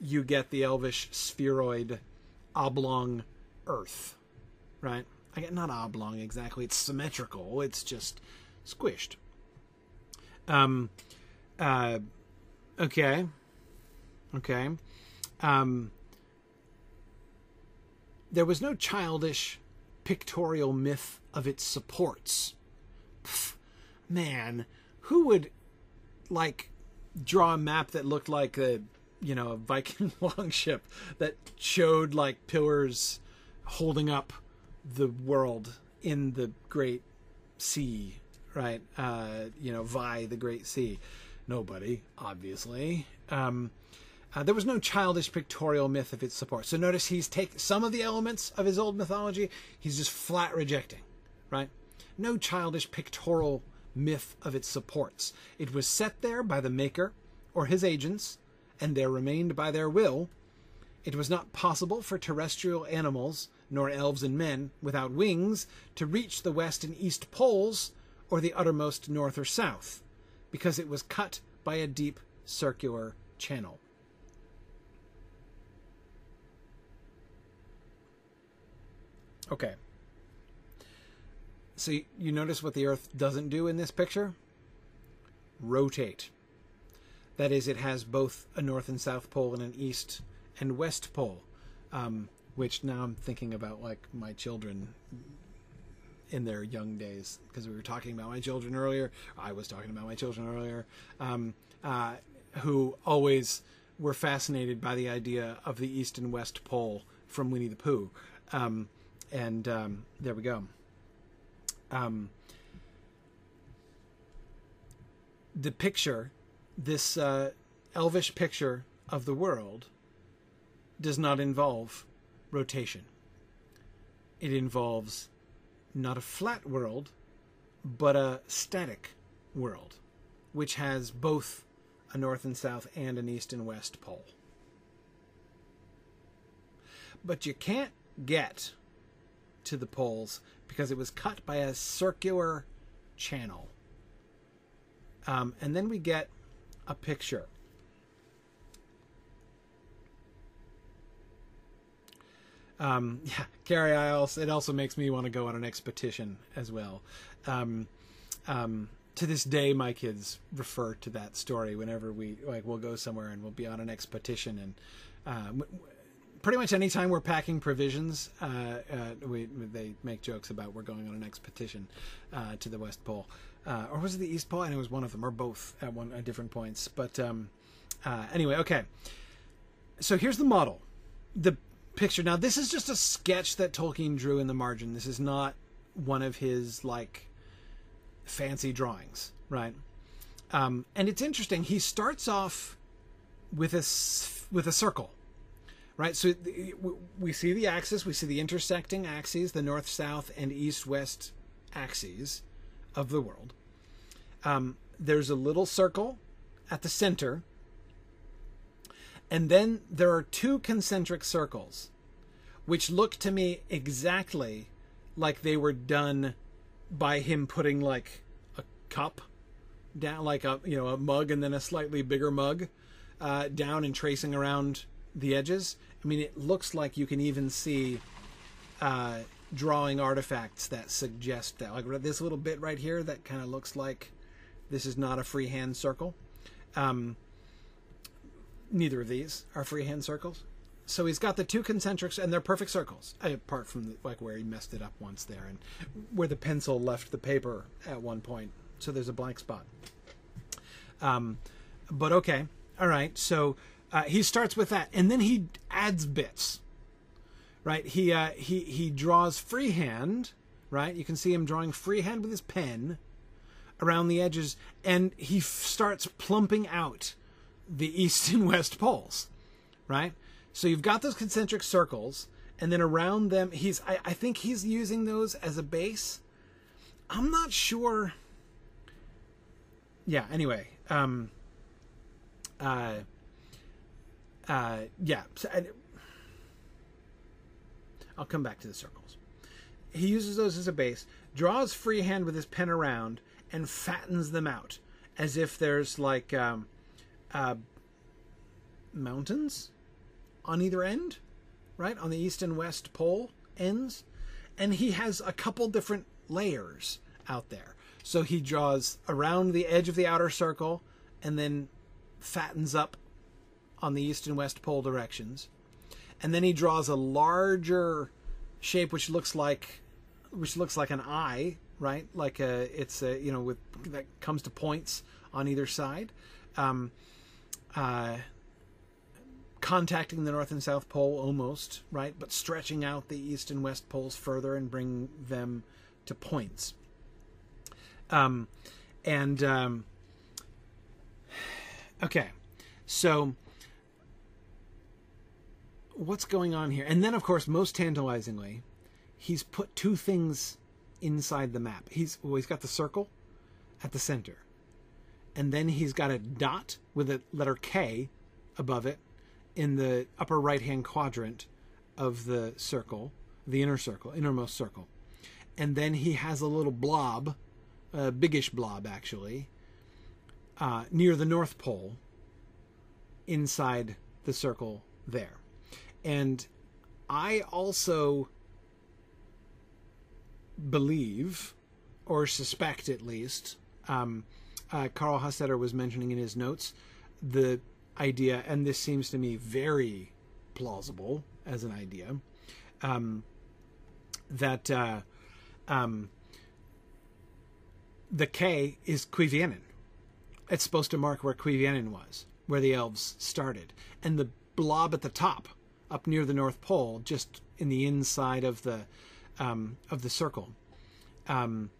you get the elvish spheroid oblong Earth, right? I get not oblong exactly. It's symmetrical. It's just squished. Um, uh, okay, okay. Um, there was no childish pictorial myth of its supports. Pff, man, who would like draw a map that looked like a you know a Viking longship that showed like pillars holding up the world in the Great Sea, right? Uh, you know, Vi the Great Sea. Nobody, obviously. Um, uh, there was no childish pictorial myth of its support. So notice he's take some of the elements of his old mythology. He's just flat rejecting, right? No childish pictorial myth of its supports. It was set there by the maker or his agents, and there remained by their will. It was not possible for terrestrial animals, nor elves and men, without wings, to reach the west and east poles, or the uttermost north or south, because it was cut by a deep circular channel. Okay. So you, notice what the Earth doesn't do in this picture? Rotate. That is, it has both a north and south pole and an east and west pole. Um, which now I'm thinking about like my children in their young days because we were talking about my children earlier. I was talking about my children earlier, um, uh, who always were fascinated by the idea of the east and west pole from Winnie the Pooh. Um, and um, there we go. Um, the picture, this uh, elvish picture of the world, does not involve rotation. It involves not a flat world, but a static world, which has both a north and south and an east and west pole. But you can't get to the poles because it was cut by a circular channel. Um, and then we get a picture. Um, yeah, Carrie, I also, it also makes me want to go on an expedition as well. Um, um, to this day, my kids refer to that story whenever we like we'll go somewhere and we'll be on an expedition and uh, pretty much anytime we're packing provisions, uh, uh, we they make jokes about we're going on an expedition uh, to the West Pole, uh, or was it the East Pole? And it was one of them, or both at one at different points. But um, anyway, okay. So here's the model, the picture. Now this is just a sketch that Tolkien drew in the margin. This is not one of his like fancy drawings, right? Um, and it's interesting. He starts off with a with a circle right? So we see the axis, we see the intersecting axes, the north, south, and east, west axes of the world. Um, there's a little circle at the center, and then there are two concentric circles, which look to me exactly like they were done by him putting like a cup down, like a you know a mug, and then a slightly bigger mug uh, down and tracing around the edges. I mean, it looks like you can even see uh, drawing artifacts that suggest that. Like this little bit right here that kind of looks like this is not a freehand circle. Um, neither of these are freehand circles. So he's got the two concentrics, and they're perfect circles, apart from the, like where he messed it up once there, and where the pencil left the paper at one point. So there's a blank spot. Um, but okay, all right. So uh, he starts with that, and then he adds bits. Right? He uh, he he draws freehand. Right? You can see him drawing freehand with his pen around the edges, and he f- starts plumping out the east and west poles. Right? So you've got those concentric circles, and then around them, he's I, I think he's using those as a base. I'm not sure. Yeah. Anyway. Um. Uh uh, yeah, so, I'll come back to the circles. He uses those as a base. draws freehand with his pen around and fattens them out as if there's like um, uh, mountains on either end, right? On the east and west pole ends. And he has a couple different layers out there. So he draws around the edge of the outer circle and then fattens up on the east and west pole directions. And then he draws a larger shape which looks like which looks like an eye, right? Like a it's a you know with that comes to points on either side. Um, uh, contacting the north and south pole almost, right? But stretching out the east and west poles further and bring them to points. Um, and um, okay, so what's going on here? And then, of course, most tantalizingly, he's put two things inside the map. He's well, he's got the circle at the center, and then he's got a dot with a letter K above it in the upper right hand quadrant of the circle, the inner circle, innermost circle. And then he has a little blob, a biggish blob actually, uh, near the North Pole inside the circle there. And I also believe, or suspect at least, um, uh, Carl Hostetter was mentioning in his notes the idea, and this seems to me very plausible as an idea, um, that uh, um, the K is Cuiviénen. It's supposed to mark where Cuiviénen was, where the elves started, and the blob at the top, up near the North Pole, just in the inside of the um, of the circle, um,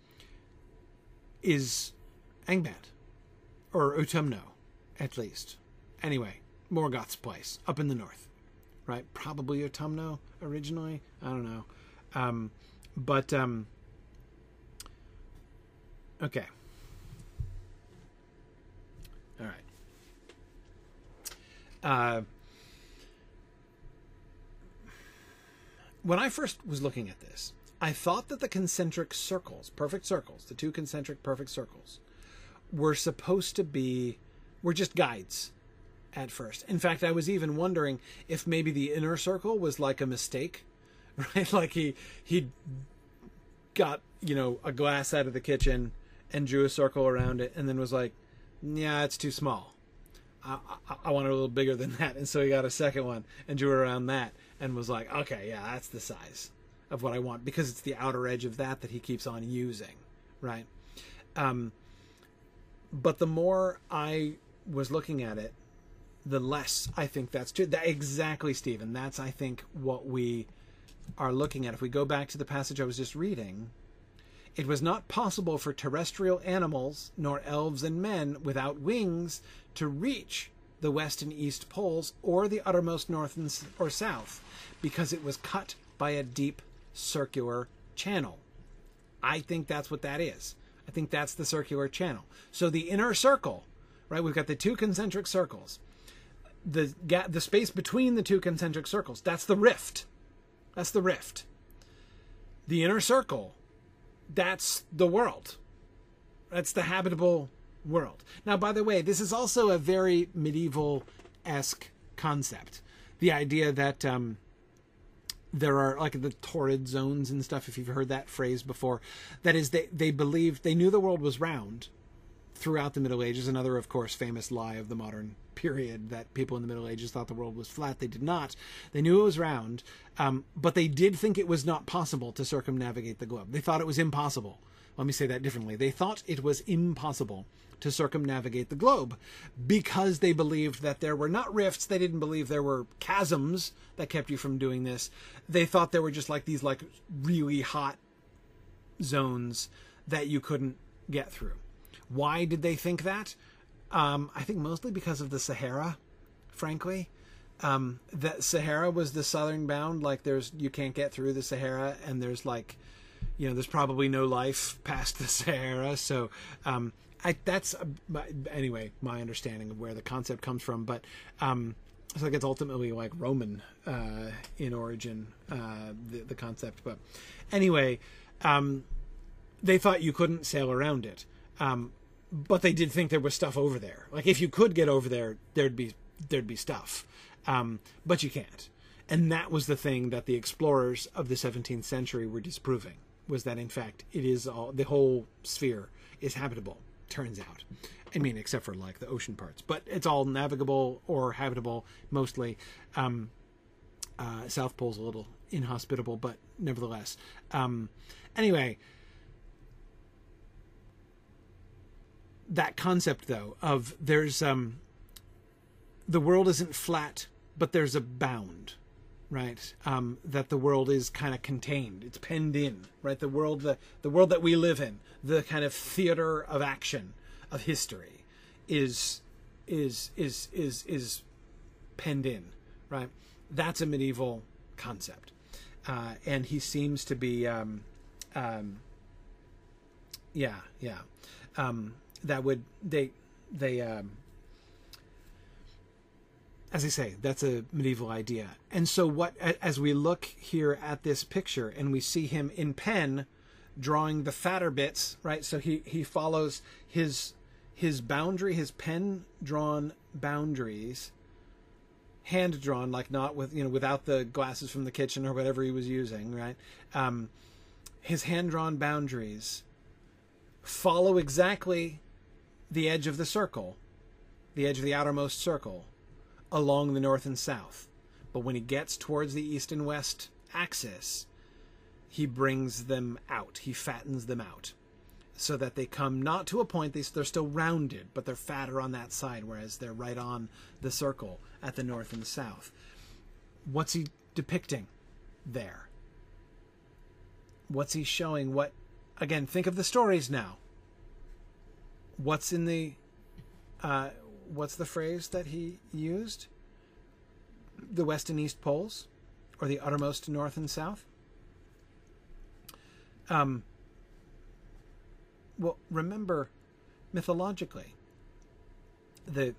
is Angband or Utumno, at least. Anyway, Morgoth's place up in the north, right? Probably Utumno originally. I don't know, um, but um, okay. All right. Uh, when I first was looking at this, I thought that the concentric circles, perfect circles, the two concentric perfect circles, were supposed to be were just guides at first. In fact, I was even wondering if maybe the inner circle was like a mistake, right? Like he he got you know a glass out of the kitchen and drew a circle around it, and then was like, "Yeah, it's too small. I, I, I want it a little bigger than that." And so he got a second one and drew around that, and was like, "Okay, yeah, that's the size of what I want," because it's the outer edge of that that he keeps on using, right? Um, but the more I was looking at it, the less I think that's true. That, exactly, Stephen. That's I think what we are looking at. If we go back to the passage I was just reading, it was not possible for terrestrial animals, nor elves and men without wings, to reach the west and east poles or the uttermost north and, or south, because it was cut by a deep circular channel. I think that's what that is. I think that's the circular channel. So the inner circle, right? We've got the two concentric circles the gap, the space between the two concentric circles. That's the rift. That's the rift. The inner circle, that's the world. That's the habitable world. Now, by the way, this is also a very medieval esque concept. The idea that um, there are like the torrid zones and stuff, if you've heard that phrase before. That is, they, they believed, they knew the world was round throughout the Middle Ages. Another, of course, famous lie of the modern period that people in the Middle Ages thought the world was flat. They did not. They knew it was round, um, but they did think it was not possible to circumnavigate the globe. They thought it was impossible. Let me say that differently. They thought it was impossible to circumnavigate the globe because they believed that there were not rifts. They didn't believe there were chasms that kept you from doing this. They thought there were just like these like really hot zones that you couldn't get through. Why did they think that? Um, I think mostly because of the Sahara, frankly. Um, that Sahara was the southern bound. Like, there's you can't get through the Sahara, and there's like, you know, there's probably no life past the Sahara. So, um, I that's uh, anyway my understanding of where the concept comes from. But um, it's like it's ultimately like Roman uh, in origin, uh, the the concept. But anyway, um, they thought you couldn't sail around it. Um, but they did think there was stuff over there. Like if you could get over there, there'd be there'd be stuff, um, but you can't. And that was the thing that the explorers of the 17th century were disproving was that in fact it is all the whole sphere is habitable. Turns out, I mean, except for like the ocean parts, but it's all navigable or habitable mostly. Um, uh, South Pole's a little inhospitable, but nevertheless. Um, anyway, that concept though of there's um, the world isn't flat, but there's a bound, right? Um, that the world is kind of contained, it's penned in, right? The world, the the world that we live in, the kind of theater of action of history, is is is is is penned in, right? That's a medieval concept, uh, and he seems to be, um, um, yeah, yeah. Um, that would they they um, as I say, that's a medieval idea. And so, what as we look here at this picture and we see him in pen drawing the fatter bits, right? So he he follows his his boundary, his pen drawn boundaries, hand drawn, like not with you know without the glasses from the kitchen or whatever he was using, right? Um, his hand drawn boundaries follow exactly the edge of the circle, the edge of the outermost circle, along the north and south. But when he gets towards the east and west axis, he brings them out. He fattens them out. So that they come not to a point they, they're still rounded but they're fatter on that side whereas they're right on the circle at the north and south. What's he depicting there? What's he showing? What again think of the stories now. What's in the uh, what's the phrase that he used? The west and east poles, or the uttermost north and south. Um. Well, remember, mythologically, the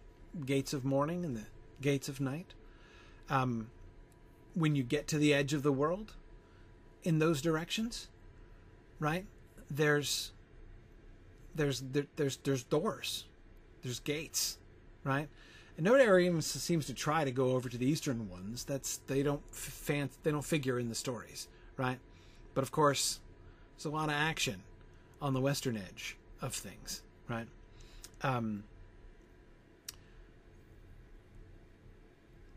gates of morning and the gates of night. Um, when you get to the edge of the world, in those directions, right? There's there's there, there's there's doors, there's gates, right? And nobody even seems to try to go over to the eastern ones. That's they don't fan, they don't figure in the stories, right? But of course, there's a lot of action on the western edge of things, right? Um,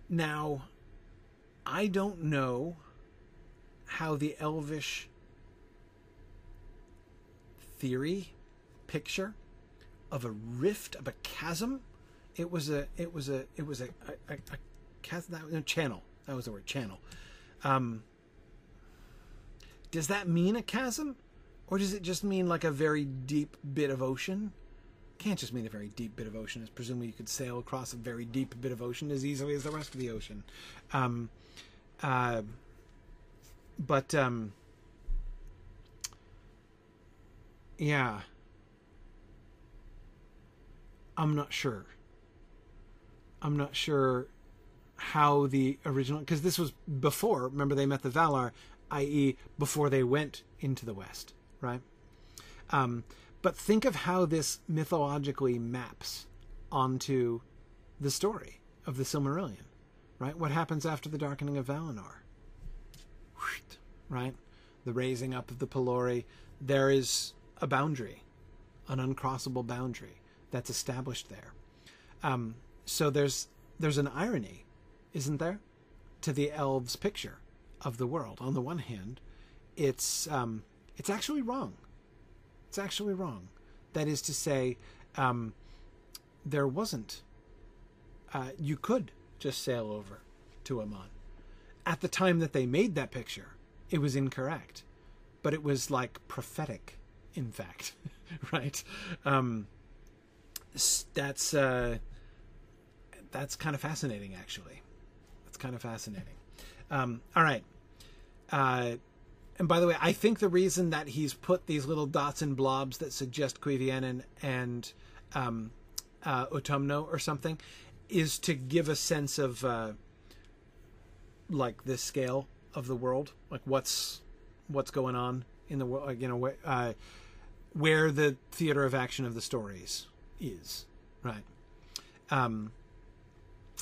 now, I don't know how the elvish theory picture of a rift of a chasm. It was a it was a it was a a, a, a a channel. That was the word channel. Um, does that mean a chasm, or does it just mean like a very deep bit of ocean? Can't just mean a very deep bit of ocean. As presumably you could sail across a very deep bit of ocean as easily as the rest of the ocean. Um, uh, but um, yeah I'm not sure. I'm not sure how the original because this was before. Remember, they met the Valar, i.e., before they went into the West, right? Um, but think of how this mythologically maps onto the story of the Silmarillion, right? What happens after the darkening of Valinor? Right? The raising up of the Pelori. There is a boundary, an uncrossable boundary that's established there. Um, so there's there's an irony, isn't there, to the elves' picture of the world. On the one hand, it's um, it's actually wrong. It's actually wrong. That is to say, um, there wasn't. Uh, you could just sail over to Aman. At the time that they made that picture, it was incorrect, but it was like prophetic, in fact, right? Um, that's uh, that's kind of fascinating, actually. That's kind of fascinating. Um, all right. Uh, and by the way, I think the reason that he's put these little dots and blobs that suggest Cuiviénen and um, uh, or something is to give a sense of uh, like this scale of the world, like what's what's going on in the world. You know, uh, where the theater of action of the stories is, right? Um,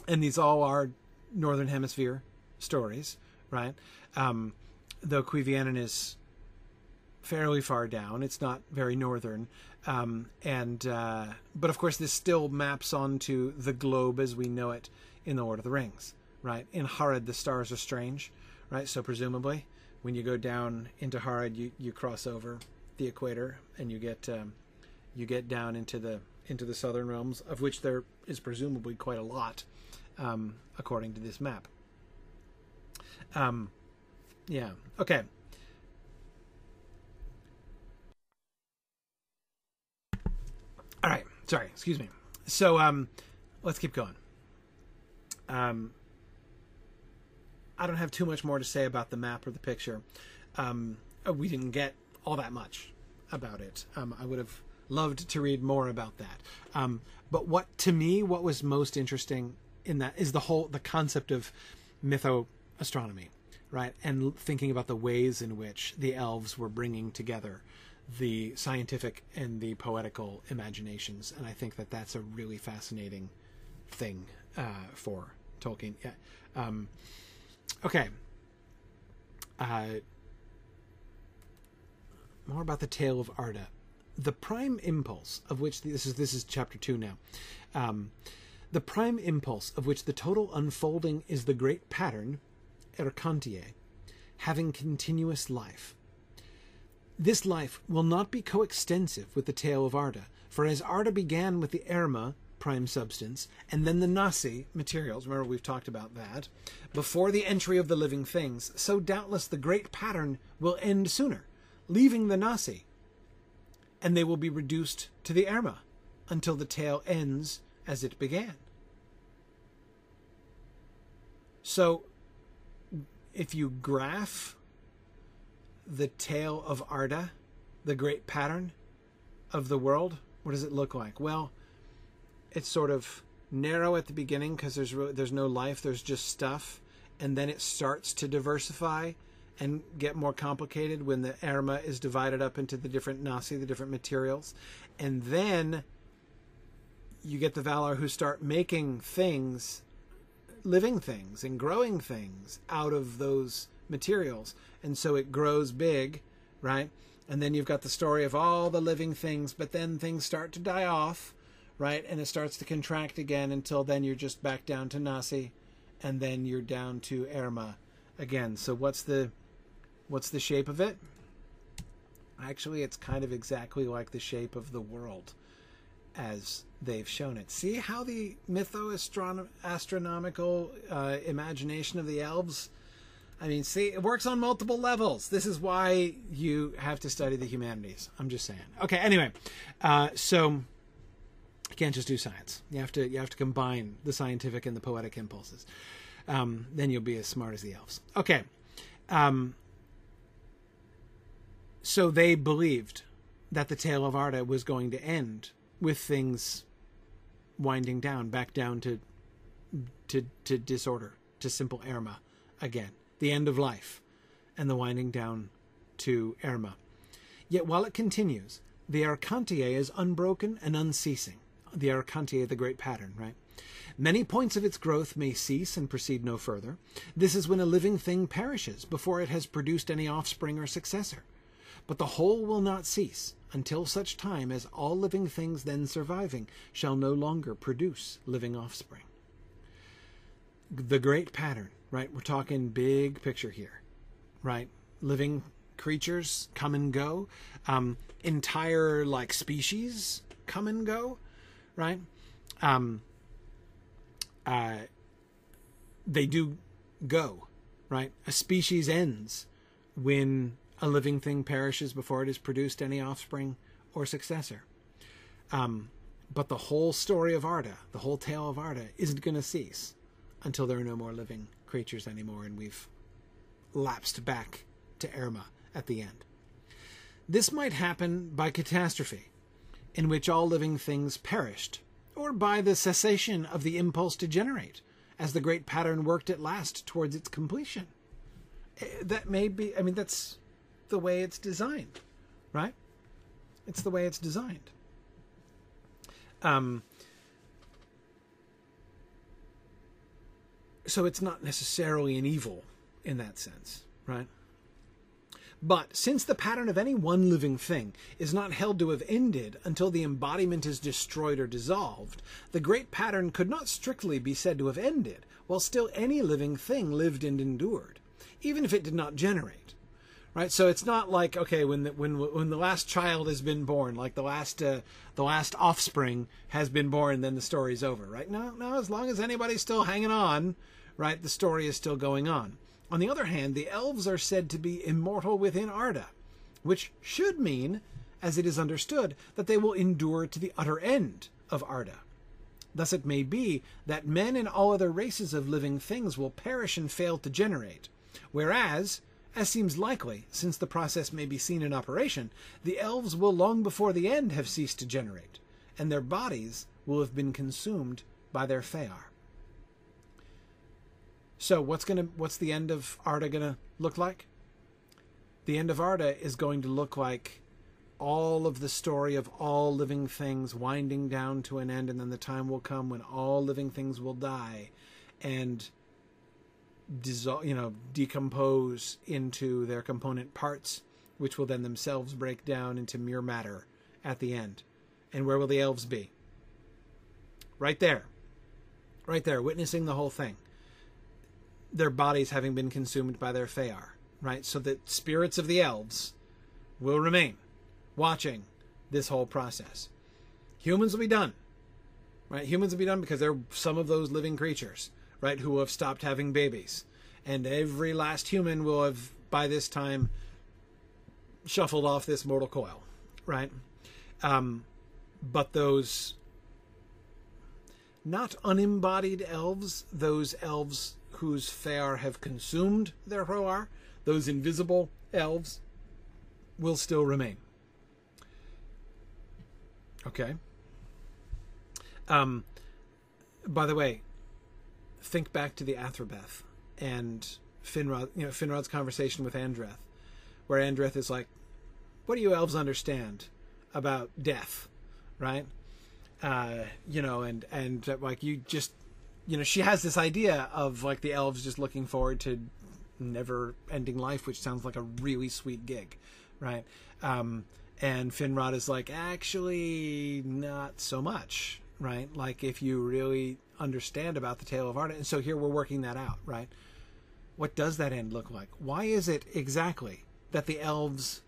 and these all are northern hemisphere stories, right? Um, though Cuiviénen is fairly far down, it's not very northern, um, and uh, but of course this still maps onto the globe as we know it in the Lord of the Rings, right? In Harad, the stars are strange, right? So presumably, when you go down into Harad, you you cross over the equator and you get um, you get down into the into the southern realms, of which there is presumably quite a lot, um, according to this map. Um, yeah. Okay. All right. Sorry. Excuse me. So, um, let's keep going. Um, I don't have too much more to say about the map or the picture. Um, we didn't get all that much about it. Um, I would have loved to read more about that. Um, but what to me, what was most interesting in that is the whole the concept of mytho astronomy, right? And thinking about the ways in which the elves were bringing together the scientific and the poetical imaginations, and I think that that's a really fascinating thing uh, for Tolkien. Yeah. Um, okay. Uh, more about the tale of Arda. The prime impulse of which this is this is chapter two now. Um, the prime impulse of which the total unfolding is the great pattern, Erkantie, having continuous life. This life will not be coextensive with the tale of Arda, for as Arda began with the Erma, prime substance, and then the Nasi, materials, remember we've talked about that, before the entry of the living things, so doubtless the great pattern will end sooner, leaving the Nasi, and they will be reduced to the Erma until the tale ends as it began. So, if you graph the tale of Arda, the great pattern of the world, what does it look like? Well, it's sort of narrow at the beginning because there's there's no life, there's just stuff, and then it starts to diversify and get more complicated when the Erma is divided up into the different Nasi, the different materials, and then you get the Valar who start making things, living things, and growing things out of those materials. And so it grows big, right? And then you've got the story of all the living things, but then things start to die off, right? And it starts to contract again until then you're just back down to Nasi, and then you're down to Erma again. So what's the what's the shape of it? Actually, it's kind of exactly like the shape of the world as they've shown it. See how the mytho astronomical uh, imagination of the elves. I mean, see, it works on multiple levels. This is why you have to study the humanities. I'm just saying. Okay. Anyway, uh, so you can't just do science. You have to you have to combine the scientific and the poetic impulses. Um, then you'll be as smart as the elves. Okay. Um, so they believed that the tale of Arda was going to end with things winding down back down to to to disorder to simple erma again. The end of life and the winding down to erma yet while it continues the Erkantie is unbroken and unceasing. The Erkantie the great pattern right? Many points of its growth may cease and proceed no further. This is when a living thing perishes before it has produced any offspring or successor. But the whole will not cease, until such time as all living things then surviving shall no longer produce living offspring. The great pattern, right? We're talking big picture here, right? Living creatures come and go, um, entire like species come and go, right? Um, uh, they do go, right? A species ends when a living thing perishes before it has produced any offspring or successor. Um, but the whole story of Arda, the whole tale of Arda, isn't going to cease until there are no more living creatures anymore and we've lapsed back to Erma at the end. This might happen by catastrophe, in which all living things perished, or by the cessation of the impulse to generate, as the great pattern worked at last towards its completion. Eh, that may be, I mean, that's the way it's designed, right? It's the way it's designed. Um, so it's not necessarily an evil in that sense, right? But since the pattern of any one living thing is not held to have ended until the embodiment is destroyed or dissolved, the great pattern could not strictly be said to have ended, while still any living thing lived and endured, even if it did not generate. Right, so it's not like okay when the, when when the last child has been born, like the last uh, the last offspring has been born, then the story's over. Right? No, no. As long as anybody's still hanging on, right, the story is still going on. On the other hand, the elves are said to be immortal within Arda, which should mean, as it is understood, that they will endure to the utter end of Arda. Thus it may be that men and all other races of living things will perish and fail to generate, whereas, as seems likely, since the process may be seen in operation, the elves will long before the end have ceased to generate, and their bodies will have been consumed by their Fëar. So what's gonna what's the end of Arda gonna look like? The end of Arda is going to look like all of the story of all living things winding down to an end, and then the time will come when all living things will die and dissolve, you know, decompose into their component parts, which will then themselves break down into mere matter at the end. And where will the elves be? Right there. Right there, witnessing the whole thing their bodies having been consumed by their Fëar, right? So that spirits of the elves will remain watching this whole process. Humans will be done, right? Humans will be done because they're some of those living creatures, right, who have stopped having babies. And every last human will have, by this time, shuffled off this mortal coil, right? Um, but those not unembodied elves, those elves whose Fëar have consumed their Hroar, those invisible elves, will still remain. Okay. Um, by the way, think back to the Athrabeth and Finrod, you know, Finrod's conversation with Andreth, where Andreth is like, "What do you elves understand about death?" Right? Uh, you know, and and like you just you know, she has this idea of like the elves just looking forward to never ending life, which sounds like a really sweet gig, right? Um, and Finrod is like, actually, not so much, right? Like, if you really understand about the tale of Arda, and so here we're working that out, right? What does that end look like? Why is it exactly that the elves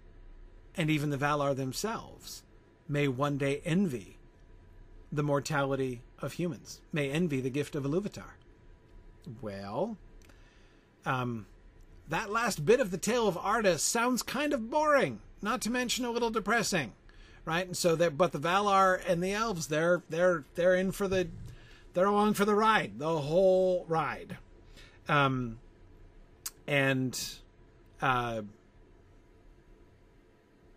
and even the Valar themselves may one day envy the mortality of humans, may envy the gift of Iluvatar. Well, um, that last bit of the tale of Arda sounds kind of boring, not to mention a little depressing, right? And so that, but the Valar and the elves, they're they're they're in for the, they're along for the ride, the whole ride, um, and, uh,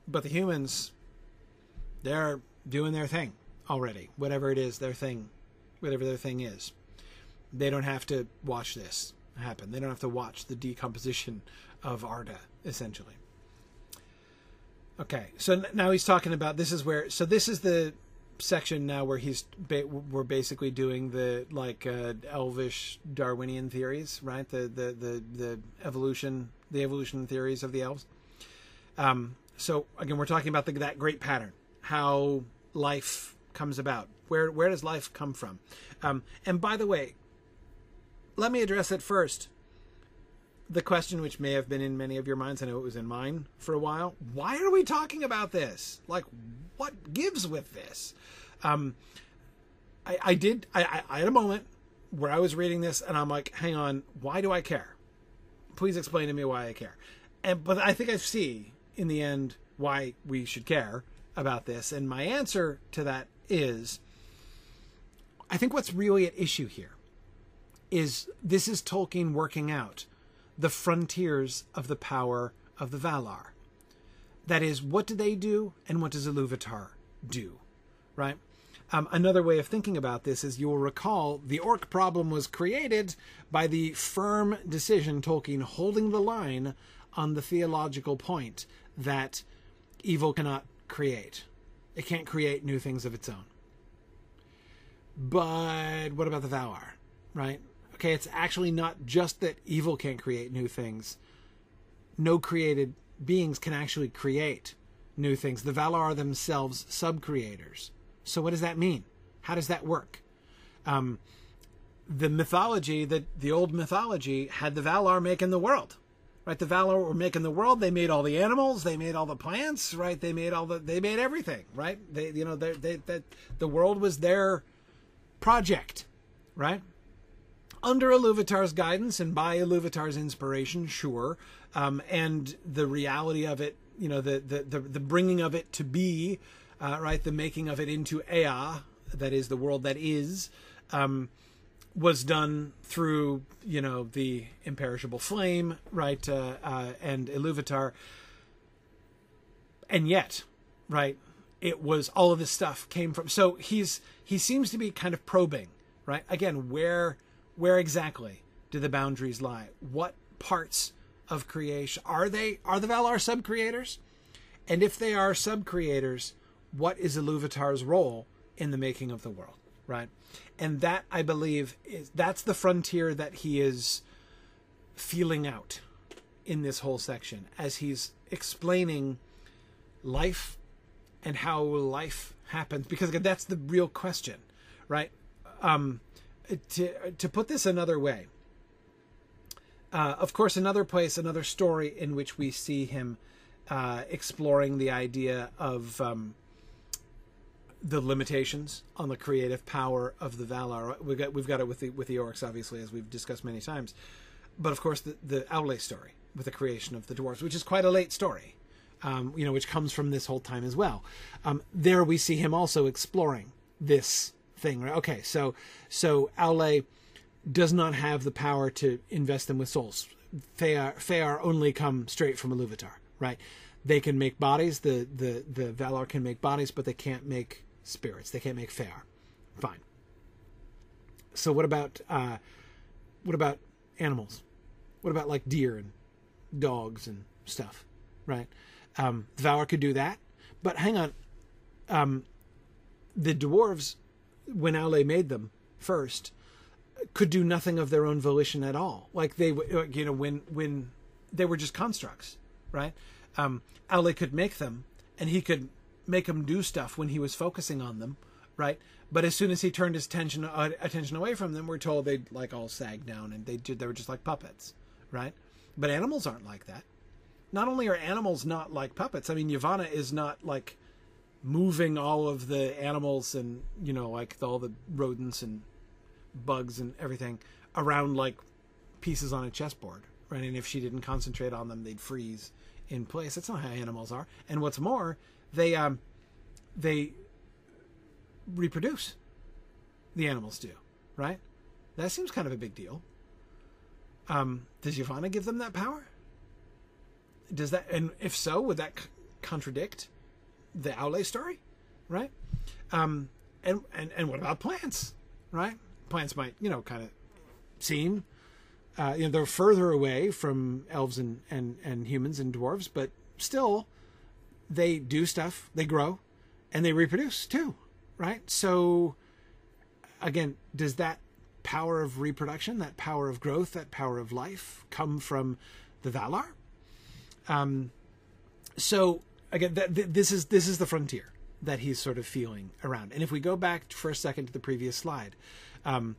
but the humans, they're doing their thing already, whatever it is their thing, whatever their thing is. They don't have to watch this happen. They don't have to watch the decomposition of Arda, essentially. Okay, so now he's talking about this is where. So this is the section now where he's ba- we're basically doing the like uh, elvish Darwinian theories, right? The the the the evolution the evolution theories of the elves. Um, so again, we're talking about the, that great pattern, how life comes about? Where where does life come from? Um, and by the way, let me address it first. The question which may have been in many of your minds, I know it was in mine for a while. Why are we talking about this? Like, what gives with this? Um, I, I did. I, I, had a moment where I was reading this, and I'm like, hang on, why do I care? Please explain to me why I care. And but I think I see in the end why we should care about this, and my answer to that is I think what's really at issue here is this is Tolkien working out the frontiers of the power of the Valar. That is, what do they do and what does Iluvatar do? Right? Um, another way of thinking about this is you'll recall the orc problem was created by the firm decision Tolkien holding the line on the theological point that evil cannot create It can't create new things of its own. But what about the Valar, right? Okay, it's actually not just that evil can't create new things. No created beings can actually create new things. The Valar are themselves sub-creators. So what does that mean? How does that work? Um, the mythology, that the old mythology, had the Valar making the world. Right, the Valar were making the world. They made all the animals. They made all the plants. Right, they made all the. They made everything. Right, they you know they they that the world was their project. Right, under Iluvatar's guidance and by Iluvatar's inspiration, sure, um, and the reality of it, you know, the the the, the bringing of it to be, uh, right, the making of it into Ea, that is the world that is. Um, was done through you know the imperishable flame right uh, uh, and Iluvatar and yet right it was all of this stuff came from so he's he seems to be kind of probing right again where where exactly do the boundaries lie? What parts of creation? Are they are the Valar sub creators and if they are sub creators what is Iluvatar's role in the making of the world right? And that I believe is that's the frontier that he is feeling out in this whole section as he's explaining life and how life happens. Because that's the real question right? Um, to to put this another way uh, of course another place another story in which we see him uh, exploring the idea of um, the limitations on the creative power of the Valar. We've got we've got it with the with the orcs, obviously, as we've discussed many times. But of course, the the Aule story with the creation of the dwarves, which is quite a late story, um, you know, which comes from this whole time as well. Um, there we see him also exploring this thing. Right? Okay, so so Aule does not have the power to invest them with souls. Fëar, Fëar only come straight from Iluvatar, right? They can make bodies. The the the Valar can make bodies, but they can't make spirits. They can't make fëar. Fine. So what about uh, what about animals? What about like deer and dogs and stuff, right? Um, the Valar could do that, but hang on. Um, the dwarves, when Aule made them first, could do nothing of their own volition at all. Like they, you know, when when they were just constructs, right? Um, could make them, and he could make them do stuff when he was focusing on them, right? But as soon as he turned his attention uh, attention away from them, we're told they'd like all sag down and they did. they were just like puppets, right? But animals aren't like that. Not only are animals not like puppets, I mean Yavanna is not like moving all of the animals and you know like all the rodents and bugs and everything around like pieces on a chessboard, right? And if she didn't concentrate on them, they'd freeze in place. That's not how animals are. And what's more, they um they reproduce. The animals do, right? That seems kind of a big deal. Um, does Yavanna give them that power? Does that, and if so, would that c- contradict the Aule story, right? Um, and and and what about plants, right? Plants might, you know, kind of seem, uh, you know, they're further away from elves and and and humans and dwarves, but still, they do stuff, they grow, and they reproduce too, right? So, again, does that power of reproduction, that power of growth, that power of life come from the Valar? Um, so again, that, th- this is this is the frontier that he's sort of feeling around. And if we go back for a second to the previous slide, um,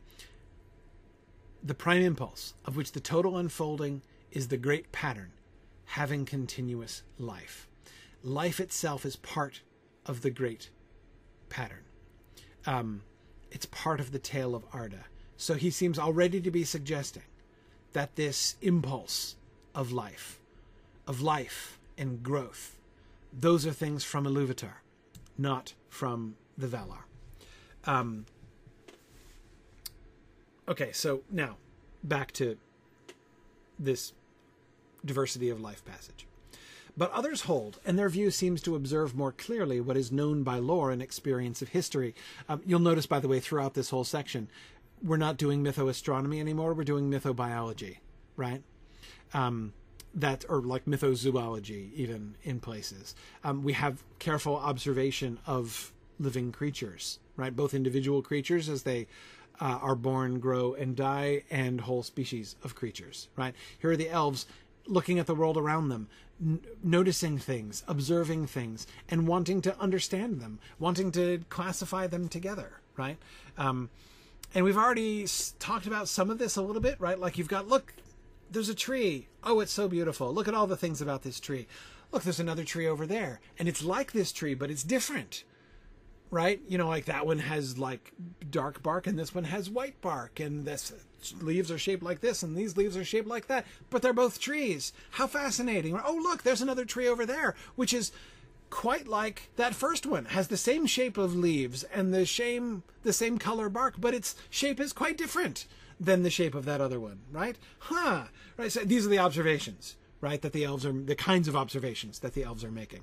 the prime impulse, of which the total unfolding is the great pattern, having continuous life life itself is part of the great pattern. Um, it's part of the tale of Arda. So he seems already to be suggesting that this impulse of life, of life and growth, those are things from Iluvatar, not from the Valar. Um, okay, so now back to this diversity of life passage. But others hold, and their view seems to observe more clearly what is known by lore and experience of history. Um, you'll notice, by the way, throughout this whole section, we're not doing mythoastronomy anymore. We're doing mythobiology, right? Um, that or like mythozoology even in places. Um, we have careful observation of living creatures right? Both individual creatures as they uh, are born grow and die and whole species of creatures right? Here are the elves looking at the world around them n- noticing things observing things and wanting to understand them wanting to classify them together right? Um, and we've already talked about some of this a little bit right? Like you've got look there's a tree. Oh, it's so beautiful. Look at all the things about this tree. Look, there's another tree over there. And it's like this tree, but it's different. Right? You know, like that one has like dark bark and this one has white bark and this leaves are shaped like this and these leaves are shaped like that, but they're both trees. How fascinating. Oh, look, there's another tree over there, which is quite like that first one has the same shape of leaves and the same the same color bark but its shape is quite different than the shape of that other one, right? Huh. Right. So these are the observations, right? That the elves are the kinds of observations that the elves are making.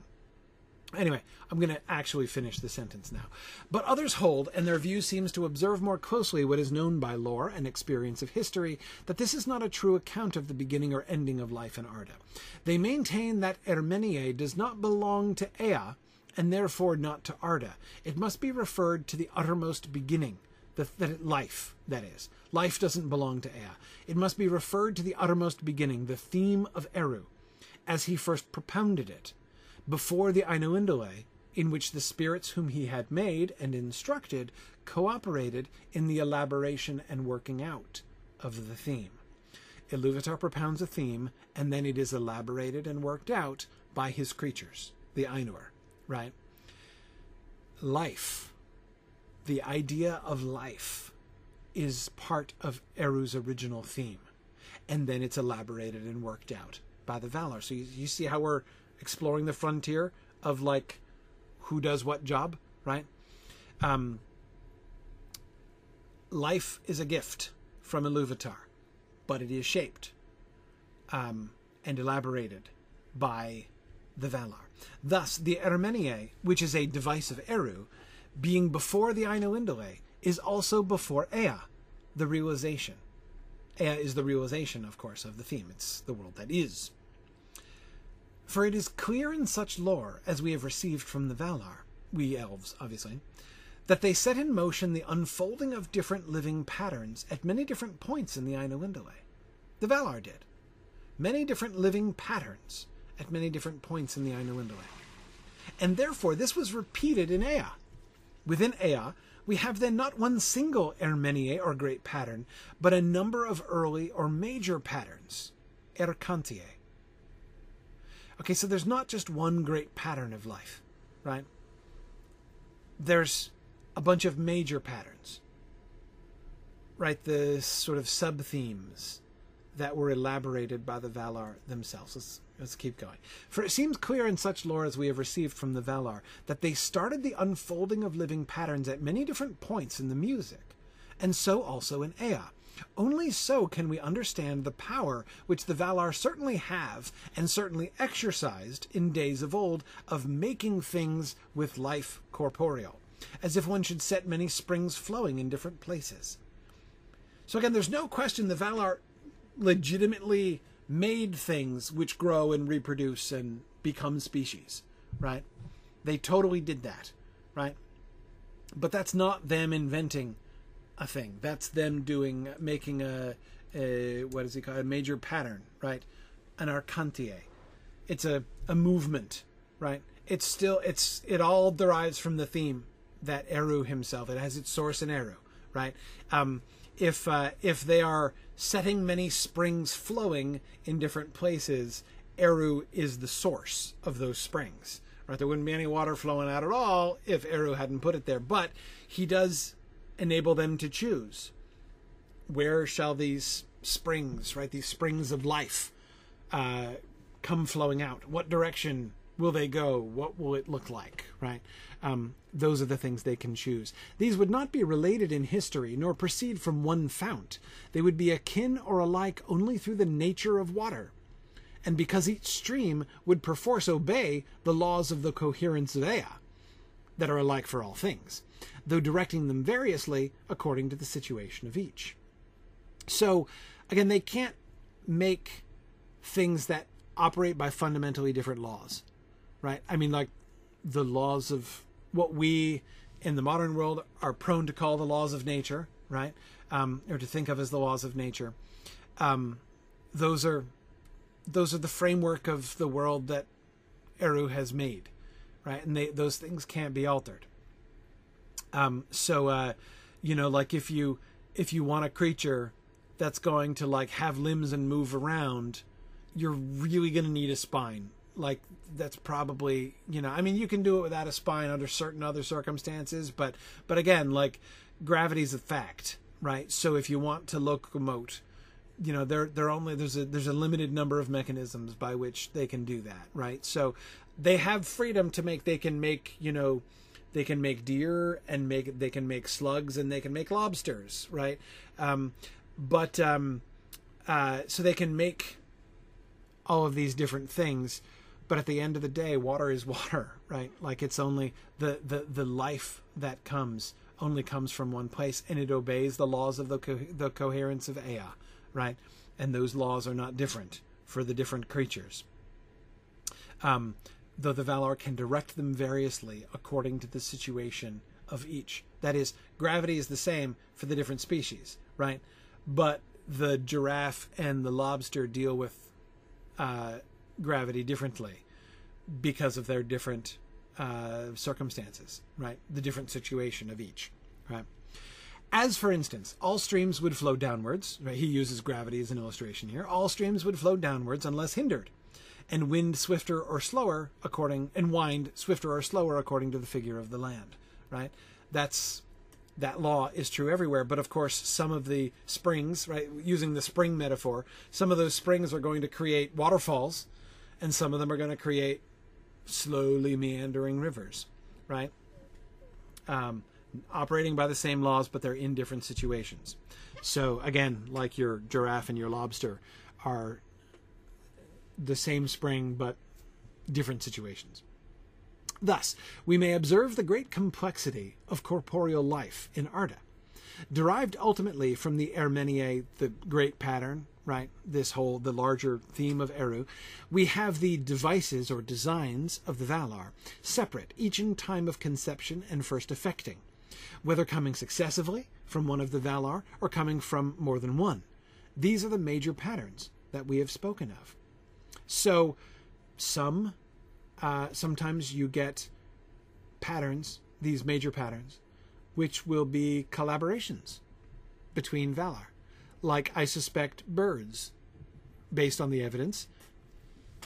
Anyway, I'm going to actually finish the sentence now. But others hold, and their view seems to observe more closely what is known by lore and experience of history, that this is not a true account of the beginning or ending of life in Arda. They maintain that Ermenie does not belong to Ea, and therefore not to Arda. It must be referred to the uttermost beginning, the, life, that is. Life doesn't belong to Ea. It must be referred to the uttermost beginning, the theme of Eru, as he first propounded it, before the Ainulindale, in which the spirits whom he had made and instructed cooperated in the elaboration and working out of the theme. Iluvatar propounds a theme, and then it is elaborated and worked out by his creatures, the Ainur, right? Life, the idea of life, is part of Eru's original theme. And then it's elaborated and worked out by the Valar. So you, you see how we're exploring the frontier of like who does what job, right? Um, life is a gift from Iluvatar, but it is shaped um, and elaborated by the Valar. Thus, the Ermenie, which is a device of Eru, being before the Ainulindale, is also before Ea, the realization. Ea is the realization, of course, of the theme. It's the world that is. For it is clear in such lore as we have received from the Valar, we elves, obviously, that they set in motion the unfolding of different living patterns at many different points in the Ainulindale. The Valar did. Many different living patterns at many different points in the Ainulindale. And therefore, this was repeated in Ea. Within Ea, we have then not one single Ermenie or great pattern, but a number of early or major patterns, Erkantie. Okay, so there's not just one great pattern of life, right? There's a bunch of major patterns, right? The sort of sub themes that were elaborated by the Valar themselves. Let's, let's keep going. For it seems clear in such lore as we have received from the Valar that they started the unfolding of living patterns at many different points in the music, and so also in Ea. Only so can we understand the power which the Valar certainly have and certainly exercised in days of old of making things with life corporeal, as if one should set many springs flowing in different places. So again, there's no question the Valar legitimately made things which grow and reproduce and become species, right? They totally did that, right? But that's not them inventing a thing. That's them doing, making a, a what is it called? A major pattern, right? An Erkantie. It's a, a movement, right? It's still, it's, it all derives from the theme that Eru himself, it has its source in Eru, right? Um, if, uh, if they are setting many springs flowing in different places, Eru is the source of those springs. Right? There wouldn't be any water flowing out at all if Eru hadn't put it there. But he does enable them to choose where shall these springs, right, these springs of life, uh, come flowing out. What direction will they go? What will it look like? Right? Um, those are the things they can choose. These would not be related in history, nor proceed from one fount. They would be akin or alike only through the nature of water. And because each stream would perforce obey the laws of the coherence of Ea, that are alike for all things, though directing them variously according to the situation of each. So, again, they can't make things that operate by fundamentally different laws, right? I mean, like the laws of what we in the modern world are prone to call the laws of nature, right? Um, or to think of as the laws of nature. Um, those are those are the framework of the world that Eru has made, right? And they, those things can't be altered. Um, so, uh, you know, like if you if you want a creature that's going to like have limbs and move around, you're really going to need a spine. Like that's probably you know, I mean, you can do it without a spine under certain other circumstances, but but again, like gravity's a fact, right? So if you want to locomote you know they're they're only there's a there's a limited number of mechanisms by which they can do that right? So they have freedom to make they can make you know they can make deer and make they can make slugs and they can make lobsters right? Um, but um, uh, so they can make all of these different things but at the end of the day water is water right like it's only the the the life that comes only comes from one place and it obeys the laws of the co- the coherence of Ea right? And those laws are not different for the different creatures. Um, though the Valar can direct them variously according to the situation of each. That is, gravity is the same for the different species, right? But the giraffe and the lobster deal with uh, gravity differently because of their different uh, circumstances, right? The different situation of each, right? As for instance, all streams would flow downwards. Right? He uses gravity as an illustration here. All streams would flow downwards unless hindered, and wind swifter or slower according and wind swifter or slower according to the figure of the land. Right? That's that law is true everywhere. But of course, some of the springs, right, using the spring metaphor, some of those springs are going to create waterfalls, and some of them are going to create slowly meandering rivers, right? Um, operating by the same laws, but they're in different situations. So again, like your giraffe and your lobster are the same spring, but different situations. Thus, we may observe the great complexity of corporeal life in Arda, derived ultimately from the Ermenie, the great pattern, right? This whole, the larger theme of Eru. We have the devices or designs of the Valar, separate, each in time of conception and first effecting whether coming successively from one of the Valar or coming from more than one. These are the major patterns that we have spoken of. So, some, uh, sometimes you get patterns, these major patterns, which will be collaborations between Valar. Like, I suspect birds, based on the evidence,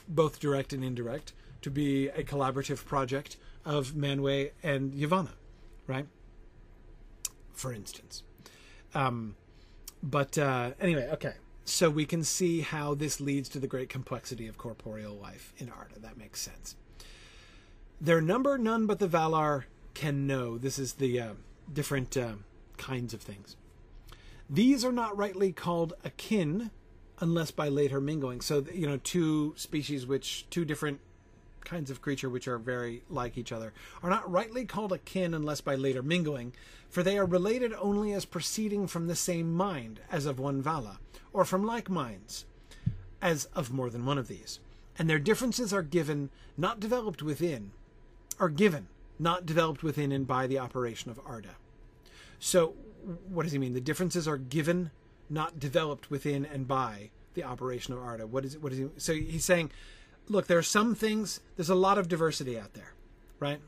both direct and indirect, to be a collaborative project of Manwë and Yavanna, right? for instance. Um, but uh, anyway, okay. So we can see how this leads to the great complexity of corporeal life in Arda. That makes sense. Their number none but the Valar can know. This is the uh, different uh, kinds of things. These are not rightly called akin unless by later mingling. So, you know, two species which, two different kinds of creature which are very like each other, are not rightly called akin unless by later mingling, for they are related only as proceeding from the same mind as of one Vala, or from like minds as of more than one of these. And their differences are given, not developed within, are given, not developed within and by the operation of Arda. So, what does he mean? The differences are given, not developed within and by the operation of Arda. What is it? What is he? So he's saying look, there are some things, there's a lot of diversity out there, right?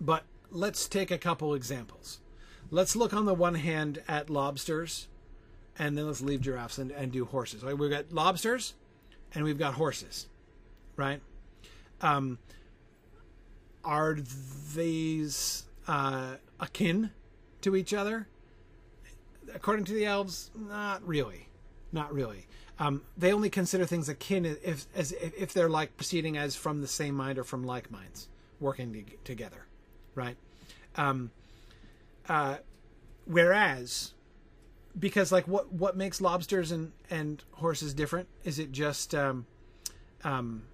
But let's take a couple examples. Let's look on the one hand at lobsters, and then let's leave giraffes and, and do horses. Right? We've got lobsters, and we've got horses, right? Um, are these uh, akin to each other? According to the elves, not really, not really. Um, they only consider things akin if as if they're like proceeding as from the same mind or from like minds working to, together, right? Um, uh, whereas, because like what what makes lobsters and and horses different? Is it just um, um,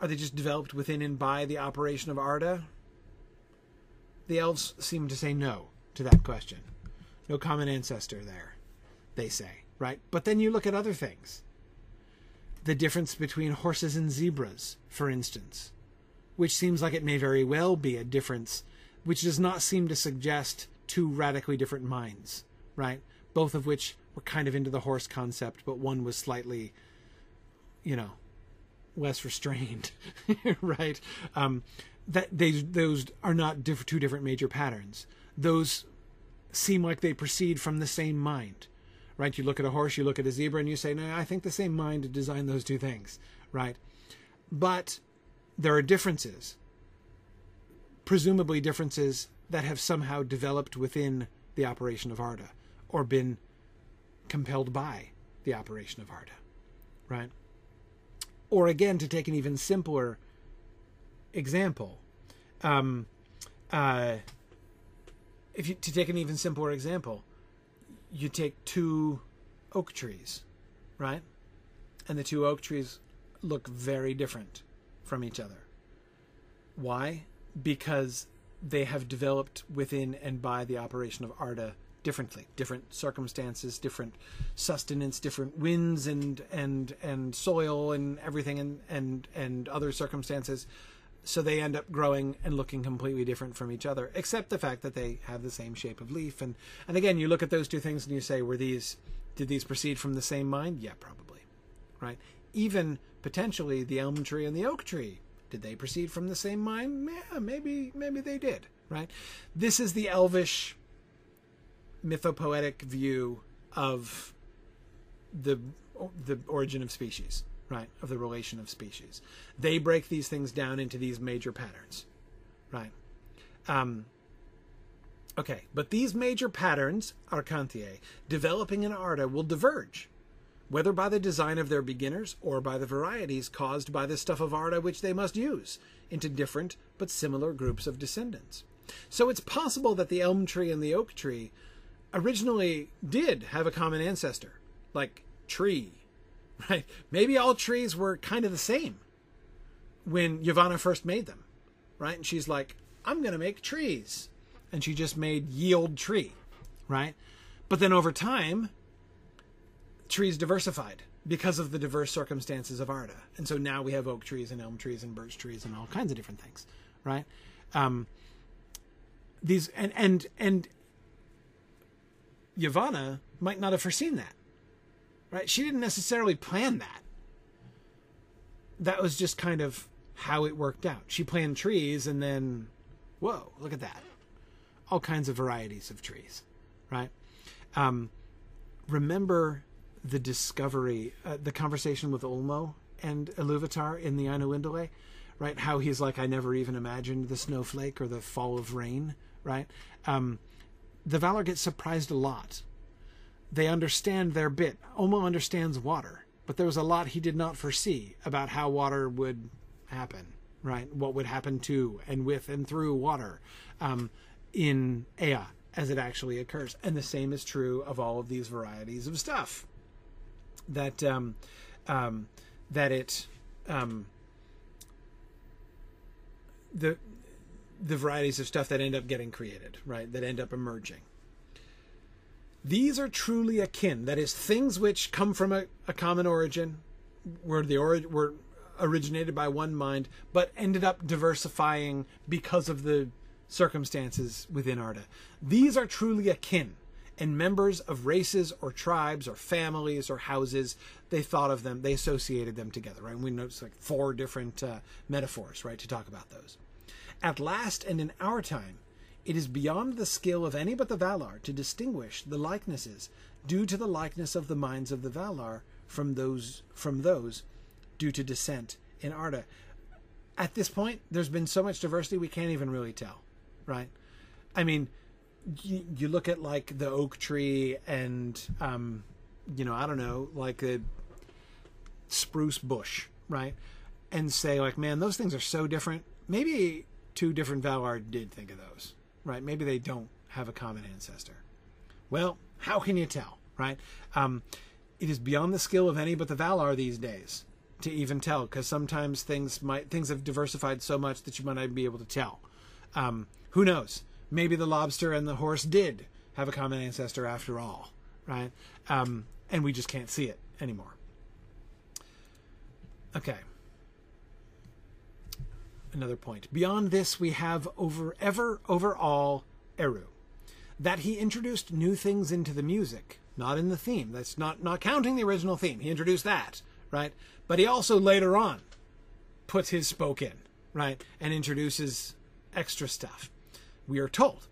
are they just developed within and by the operation of Arda? The elves seem to say no to that question. No common ancestor there, they say right? But then you look at other things. the difference between horses and zebras, for instance, which seems like it may very well be a difference, which does not seem to suggest two radically different minds, right? Both of which were kind of into the horse concept, but one was slightly, you know, less restrained, right? Um, that they those are not diff- two different major patterns. Those seem like they proceed from the same mind, right? You look at a horse, you look at a zebra, and you say, "No, I think the same mind designed those two things," right? But there are differences, presumably differences that have somehow developed within the operation of Arda, or been compelled by the operation of Arda, right? Or again, to take an even simpler example, um, uh, if you to take an even simpler example, you take two oak trees, right? And the two oak trees look very different from each other. Why? Because they have developed within and by the operation of Arda differently different circumstances different sustenance different winds and and and soil and everything and and and other circumstances so they end up growing and looking completely different from each other except the fact that they have the same shape of leaf. And and again you look at those two things and you say were these did these proceed from the same mind? Yeah probably. Right? Even potentially the elm tree and the oak tree did they proceed from the same mind? Yeah maybe maybe they did. Right? This is the elvish mythopoetic view of the the origin of species, right? Of the relation of species. They break these things down into these major patterns, right? Um, okay, but these major patterns, Arcantiae, developing in Arda will diverge, whether by the design of their beginners or by the varieties caused by the stuff of Arda which they must use, into different but similar groups of descendants. So it's possible that the elm tree and the oak tree originally did have a common ancestor, like tree, right? Maybe all trees were kind of the same when Yavanna first made them, right? And she's like, I'm going to make trees. And she just made yield tree, right? But then over time, trees diversified because of the diverse circumstances of Arda. And so now we have oak trees and elm trees and birch trees and all kinds of different things, right? Um, these and and and Yavanna might not have foreseen that. Right? She didn't necessarily plan that. That was just kind of how it worked out. She planned trees and then, whoa, look at that. All kinds of varieties of trees, right? Um, remember the discovery, uh, the conversation with Ulmo and Iluvatar in the Ainulindale, right? How he's like, I never even imagined the snowflake or the fall of rain, right? Um, the Valar get surprised a lot. They understand their bit. Ulmo understands water, but there was a lot he did not foresee about how water would happen, right? What would happen to and with and through water um, in Ea as it actually occurs. And the same is true of all of these varieties of stuff. That um, um, that it um, the the varieties of stuff that end up getting created, right? That end up emerging. These are truly akin. That is, things which come from a, a common origin, were the ori- were originated by one mind, but ended up diversifying because of the circumstances within Arda. These are truly akin, and members of races or tribes or families or houses, they thought of them, they associated them together, right? And we notice like four different uh, metaphors, right, to talk about those. At last and in our time, it is beyond the skill of any but the Valar to distinguish the likenesses due to the likeness of the minds of the Valar from those from those due to descent in Arda. At this point, there's been so much diversity we can't even really tell, right? I mean, you, you look at like the oak tree and um, you know, I don't know, like the spruce bush, right? And say like, man, those things are so different. Maybe two different Valar did think of those, right? Maybe they don't have a common ancestor. Well, how can you tell, right? Um, it is beyond the skill of any but the Valar these days to even tell, because sometimes things might things have diversified so much that you might not even be able to tell. Um, who knows? Maybe the lobster and the horse did have a common ancestor after all, right? Um, and we just can't see it anymore. Okay. Another point. Beyond this, we have over ever over all Eru, that he introduced new things into the music, not in the theme. That's not not counting the original theme. He introduced that, right? But he also later on puts his spoke in, right, and introduces extra stuff. We are told.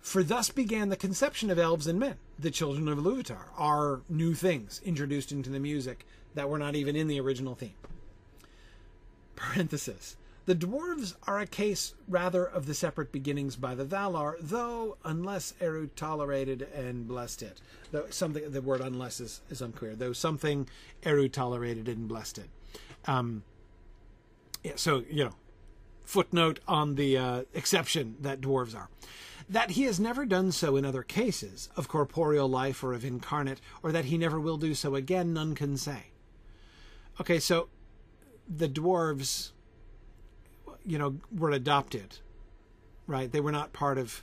For thus began the conception of elves and men. The children of Iluvatar are new things introduced into the music that were not even in the original theme. Parenthesis. The dwarves are a case rather of the separate beginnings by the Valar, though unless Eru tolerated and blessed it. Though something the word unless is, is unclear, though something Eru tolerated and blessed it. Um, yeah, so you know, footnote on the uh, exception that dwarves are. That he has never done so in other cases of corporeal life or of incarnate, or that he never will do so again, none can say. Okay, so the dwarves, you know, were adopted, right? They were not part of,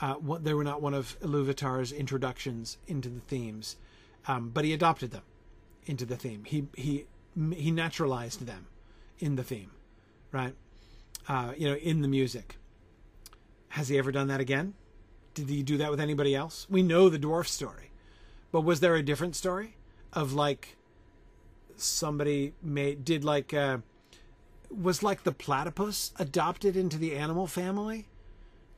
uh, what, they were not one of Iluvatar's introductions into the themes, um, but he adopted them into the theme. He he he naturalized them in the theme, right? Uh, you know, in the music. Has he ever done that again? Did he do that with anybody else? We know the dwarf story, but was there a different story of like somebody made did like uh, was like the platypus adopted into the animal family?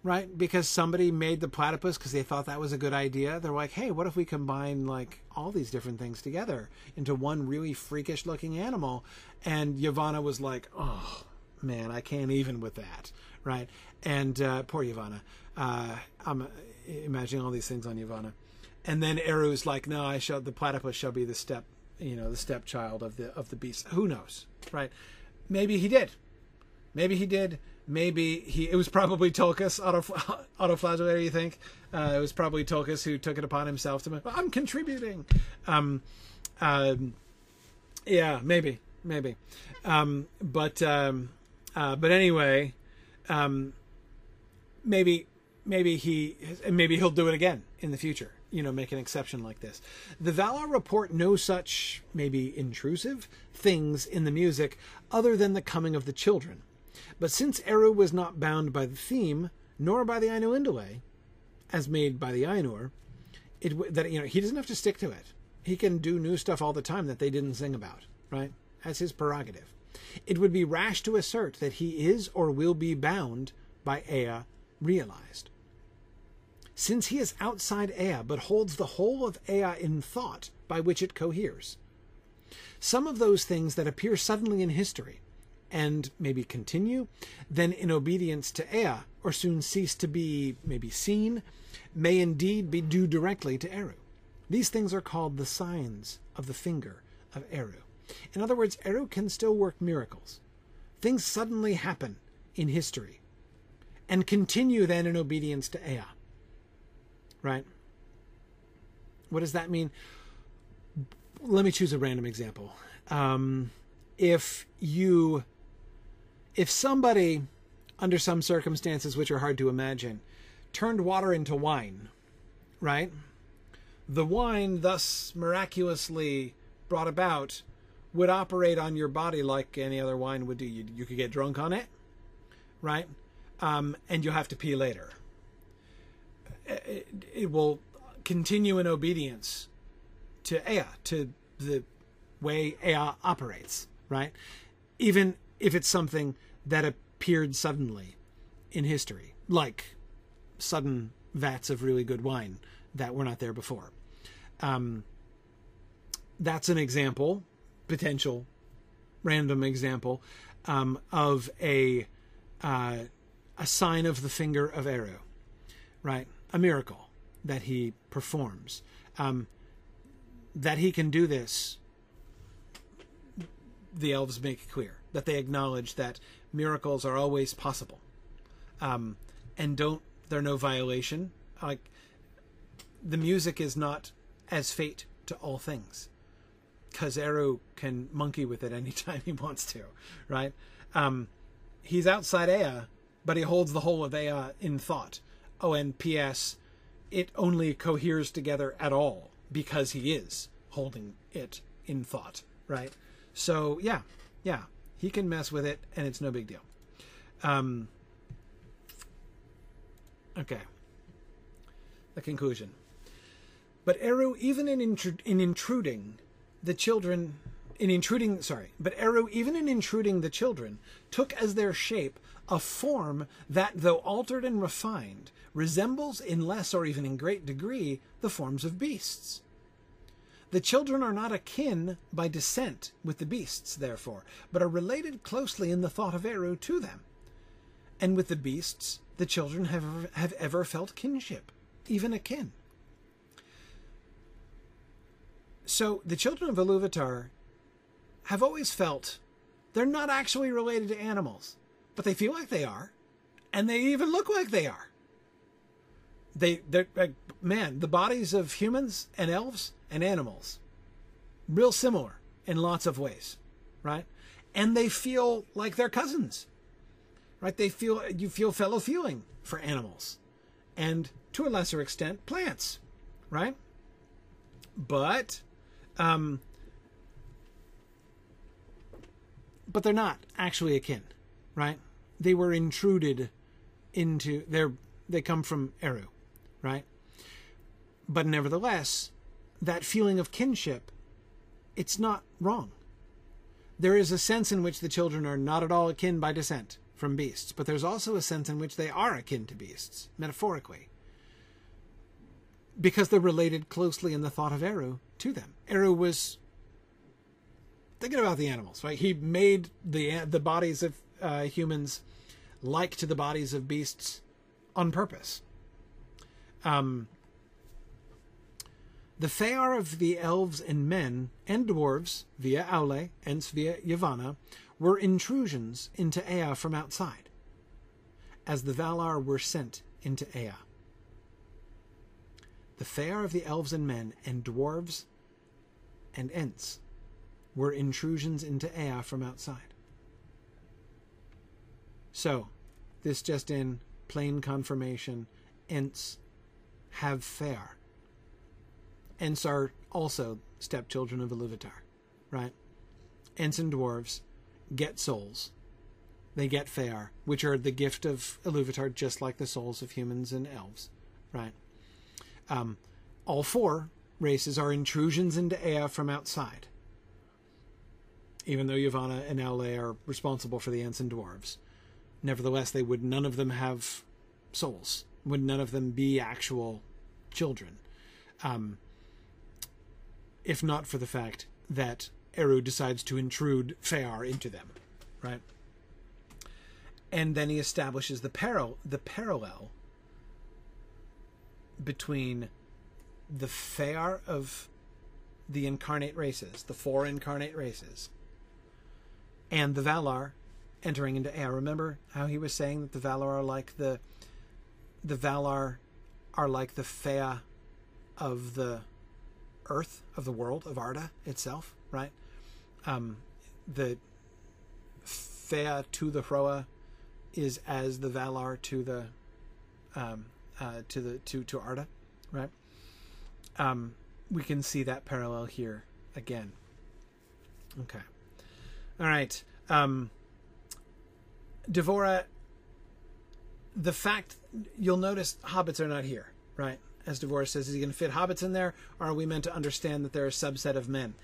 Right? Because somebody made the platypus because they thought that was a good idea. They're like, hey, what if we combine like all these different things together into one really freakish looking animal? And Yavanna was like, oh, man, I can't even with that, right? And uh, poor Yavanna. Uh, I'm imagining all these things on Yavanna. And then Eru's like, no, I shall the platypus shall be the step, you know, the stepchild of the of the beast. Who knows, right? Maybe he did. Maybe he did. Maybe he. It was probably Tulkas auto. You think uh, it was probably Tulkas who took it upon himself to. I'm contributing. Um, um, yeah, maybe, maybe. Um, but um, uh, but anyway, um, maybe maybe he maybe he'll do it again in the future. You know, make an exception like this. The Valar report no such maybe intrusive things in the music other than the coming of the children. But since Eru was not bound by the theme nor by the Ainulindalë, as made by the Ainur, it that you know he doesn't have to stick to it. He can do new stuff all the time that they didn't sing about, right? That's his prerogative. It would be rash to assert that he is or will be bound by Ea realized. Since he is outside Ea but holds the whole of Ea in thought by which it coheres. Some of those things that appear suddenly in history and maybe continue, then in obedience to Ea, or soon cease to be maybe seen, may indeed be due directly to Eru. These things are called the signs of the finger of Eru. In other words, Eru can still work miracles. Things suddenly happen in history and continue then in obedience to Ea. Right? What does that mean? Let me choose a random example. Um, if you, if somebody, under some circumstances which are hard to imagine, turned water into wine, right? The wine thus miraculously brought about would operate on your body like any other wine would do. You, you could get drunk on it, right? Um, and you'll have to pee later. It, it, will continue in obedience to Ea, to the way Ea operates, right? Even if it's something that appeared suddenly in history, like sudden vats of really good wine that were not there before. Um, that's an example potential random example um, of a uh, a sign of the finger of Eru, right? A miracle that he performs. Um, that he can do this, the elves make clear that they acknowledge that miracles are always possible, um, and don't they're no violation. Like the music is not as fate to all things. 'Cause Eru can monkey with it anytime he wants to, right? Um, he's outside Ea, but he holds the whole of Ea in thought. Oh, and P.S. It only coheres together at all because he is holding it in thought, right? So, yeah, Yeah, he can mess with it, and it's no big deal. Um, okay. The conclusion. But Eru, even in, intru- in intruding the children, in intruding, sorry, but Eru, even in intruding the children, took as their shape a form that, though altered and refined, resembles in less or even in great degree the forms of beasts. The children are not akin by descent with the beasts, therefore, but are related closely in the thought of Eru to them. And with the beasts, the children have, have ever felt kinship, even akin. So the children of Iluvatar have always felt they're not actually related to animals, but they feel like they are, and they even look like they are. They, they're like, man, the bodies of humans and elves and animals, real similar in lots of ways, right? And they feel like they're cousins, right? They feel you feel fellow feeling for animals, and to a lesser extent, plants, right? But, um, but they're not actually akin, right? They were intruded into their. They come from Eru, right? But nevertheless, that feeling of kinship, it's not wrong. There is a sense in which the children are not at all akin by descent from beasts, but there's also a sense in which they are akin to beasts, metaphorically, because they're related closely in the thought of Eru to them. Eru was thinking about the animals, right? He made the the bodies of uh, humans like to the bodies of beasts on purpose. Um, the Fëar of the elves and men and dwarves via Aule and via Yavanna were intrusions into Ea from outside, as the Valar were sent into Ea. The Fëar of the elves and men and dwarves and Ents were intrusions into Ea from outside. So, this just in plain confirmation Ents have fëar Ents are also stepchildren of Iluvatar, right? Ents and dwarves get souls. They get Fëar, which are the gift of Iluvatar, just like the souls of humans and elves, right? Um, all four races are intrusions into Ea from outside. Even though Yavanna and Aule are responsible for the Ents and dwarves, nevertheless, they would none of them have souls. Would none of them be actual children? Um, if not for the fact that Eru decides to intrude Fëar into them, right? And then he establishes the paral the parallel between the Fëar of the incarnate races, the four incarnate races, and the Valar entering into Ea. Remember how he was saying that the Valar are like the the Valar are like the Fëa of the Earth of the world of Arda itself, right? Um, the Fëa to the Hröa is as the Valar to the um, uh, to the to to Arda, right? Um, we can see that parallel here again. Okay, all right. Um, Devora, the fact you'll notice hobbits are not here, right? as Devora says, is he going to fit hobbits in there, or are we meant to understand that they're a subset of men?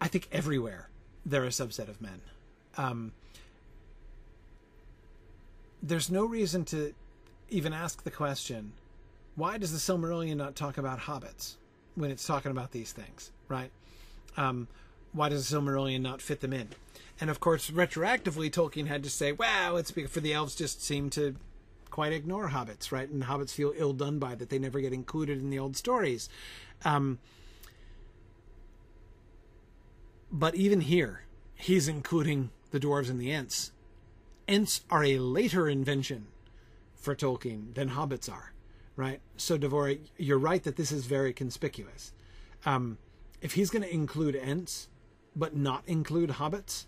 I think everywhere they're a subset of men. Um, there's no reason to even ask the question why does the Silmarillion not talk about hobbits when it's talking about these things, right? Um, why does the Silmarillion not fit them in? And of course, retroactively, Tolkien had to say, "Wow, it's for the elves just seem to quite ignore hobbits, right? And hobbits feel ill done by that they never get included in the old stories. Um, but even here, he's including the dwarves and the Ents. Ents are a later invention for Tolkien than hobbits are, right? So, Devora, you're right that this is very conspicuous. Um, if he's going to include Ents, but not include hobbits,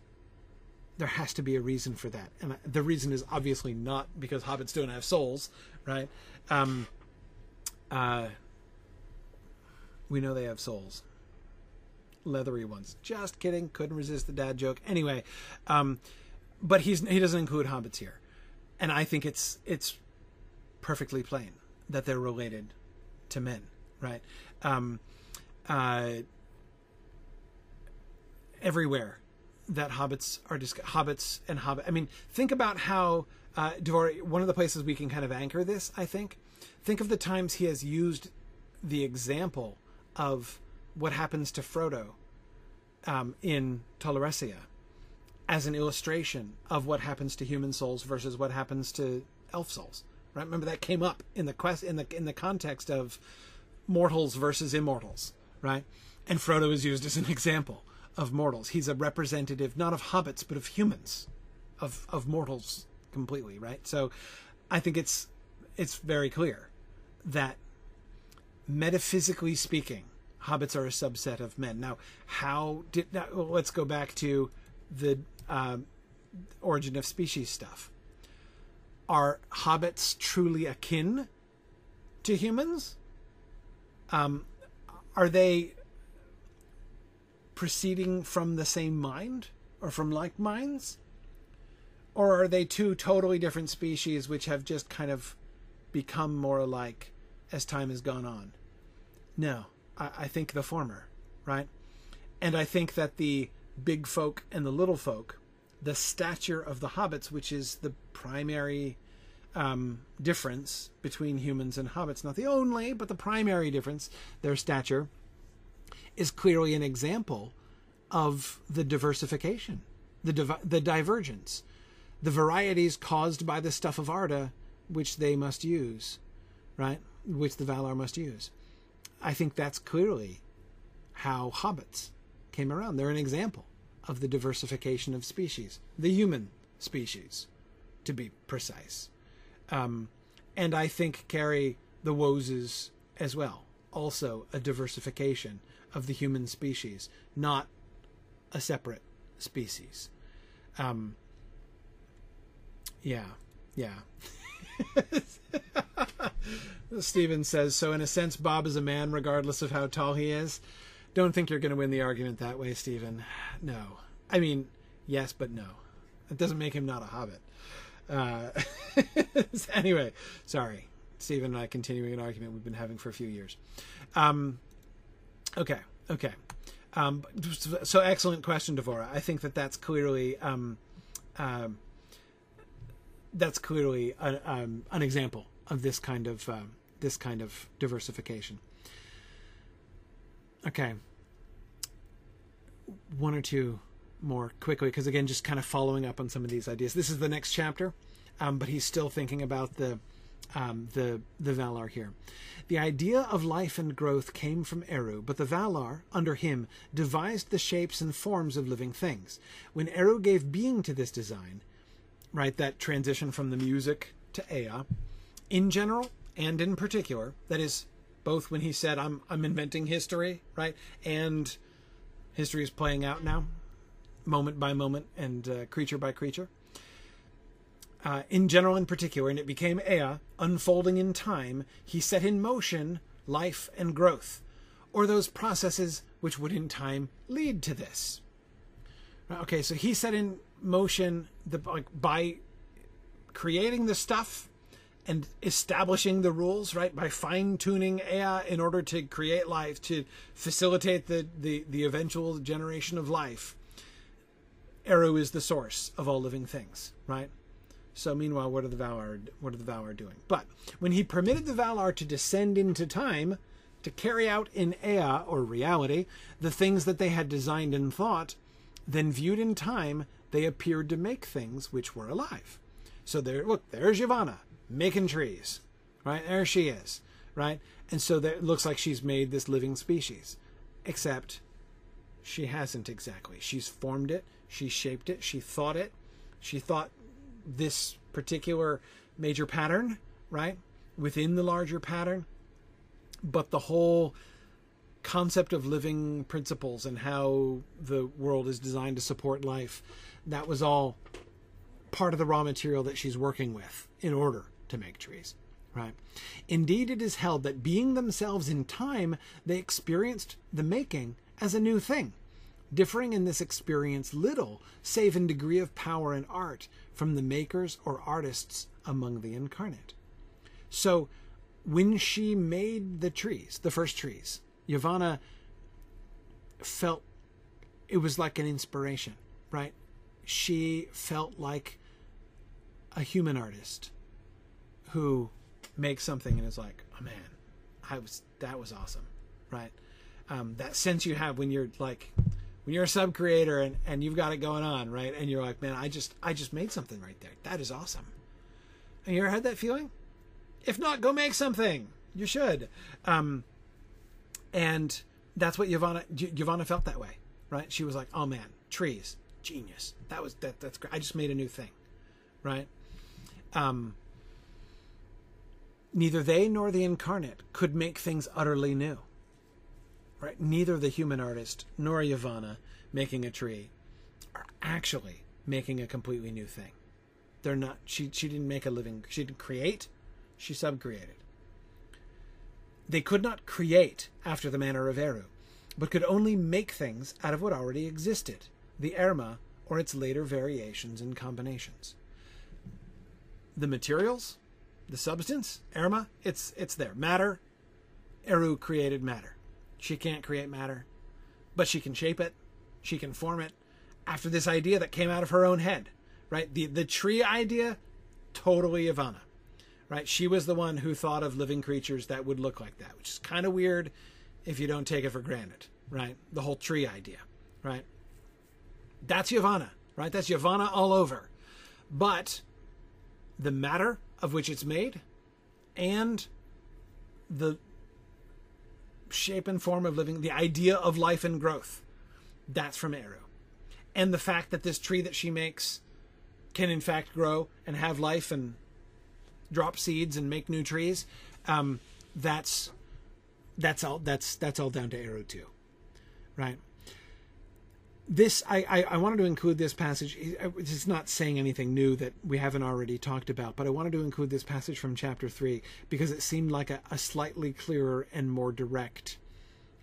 there has to be a reason for that, and the reason is obviously not because hobbits don't have souls, right? Um, uh, we know they have souls. leathery ones. Just kidding. Couldn't resist the dad joke. Anyway, um, but he's he doesn't include hobbits here, and I think it's it's perfectly plain that they're related to men, right? Um, uh, everywhere that hobbits are dis- hobbits and hobbit. I mean, think about how uh. One of the places we can kind of anchor this, I think. Think of the times he has used the example of what happens to Frodo um, in Tol Eressëa as an illustration of what happens to human souls versus what happens to elf souls. Right? Remember that came up in the quest in the in the context of mortals versus immortals, right? And Frodo is used as an example of mortals. He's a representative not of hobbits but of humans, of of mortals completely, right? So I think it's it's very clear that metaphysically speaking, hobbits are a subset of men. Now, how did now, let's go back to the um, origin of species stuff. Are hobbits truly akin to humans? Um, are they proceeding from the same mind or from like minds? Or are they two totally different species which have just kind of become more alike as time has gone on? No, I, I think the former, right? And I think that the big folk and the little folk, the stature of the hobbits, which is the primary um, difference between humans and hobbits, not the only, but the primary difference, their stature, is clearly an example of the diversification, the div- the divergence, the varieties caused by the stuff of Arda, which they must use, right? Which the Valar must use. I think that's clearly how hobbits came around. They're an example of the diversification of species, the human species, to be precise. Um, and I think carry the Woses as well, also a diversification of the human species, not a separate species. Um, yeah, yeah. Stephen says, so in a sense, Bob is a man regardless of how tall he is. Don't think you're going to win the argument that way, Stephen. No. I mean, yes, but no. It doesn't make him not a hobbit. Uh, anyway, sorry. Stephen and I continuing an argument we've been having for a few years. Um, okay, okay. Um, so excellent question, Devora. I think that that's clearly um, um, that's clearly a, um, an example of this kind of um, this kind of diversification. Okay, one or two more quickly, because again, just kind of following up on some of these ideas. This is the next chapter, um, but he's still thinking about the um, the the Valar here. The idea of life and growth came from Eru, but the Valar, under him, devised the shapes and forms of living things. When Eru gave being to this design, right, that transition from the music to Ea, in general and in particular, that is, both when he said, "I'm I'm inventing history," right, and history is playing out now, moment by moment and uh, creature by creature uh, in general in particular, and it became Ea, unfolding in time, he set in motion life and growth, or those processes which would in time lead to this. Okay, so he set in motion the like, by creating the stuff and establishing the rules, right? By fine tuning Ea in order to create life, to facilitate the, the, the eventual generation of life. Eru is the source of all living things, right? So meanwhile, what are the Valar? What are the Valar doing? But when he permitted the Valar to descend into time, to carry out in Ea or reality the things that they had designed and thought, then viewed in time, they appeared to make things which were alive. So there, look, there's Yavanna making trees, right? There she is, right? And so it looks like she's made this living species, except she hasn't exactly. She's formed it, she shaped it, she thought it, she thought this particular major pattern, right? Within the larger pattern. But the whole concept of living principles and how the world is designed to support life, that was all part of the raw material that she's working with in order to make trees. Right. Indeed, it is held that being themselves in time, they experienced the making as a new thing. differing in this experience little, save in degree of power and art, from the makers or artists among the incarnate. So, when she made the trees, the first trees, Yavanna felt it was like an inspiration, right? She felt like a human artist who makes something and is like, oh man, I was that was awesome, right? Um, that sense you have when you're like when you're a sub creator and, and you've got it going on, right? And you're like, man, I just I just made something right there. That is awesome. And you ever had that feeling? If not, go make something. You should. Um, and that's what Yavanna Yavanna felt that way, right? She was like, "Oh man, trees, genius. That was that. That's great. I just made a new thing, right?" Um, neither they nor the incarnate could make things utterly new. Right? Neither the human artist nor Yavanna making a tree are actually making a completely new thing. They're not. She she didn't make a living. She didn't create. She subcreated. They could not create after the manner of Eru, but could only make things out of what already existed, the Erma or its later variations and combinations. The materials, the substance, Erma, it's it's there. Matter, Eru created matter. She can't create matter, but she can shape it, she can form it after this idea that came out of her own head. Right? The the tree idea, totally Yavanna right? She was the one who thought of living creatures that would look like that, which is kind of weird if you don't take it for granted, right? The whole tree idea, right? That's Yavanna, right? That's Yavanna all over. But the matter of which it's made and the shape and form of living, the idea of life and growth, that's from Eru. And the fact that this tree that she makes can in fact grow and have life and drop seeds and make new trees. Um, that's that's all that's that's all down to Eru too, right? This I, I, I wanted to include this passage. It's not saying anything new that we haven't already talked about, but I wanted to include this passage from chapter three because it seemed like a, a slightly clearer and more direct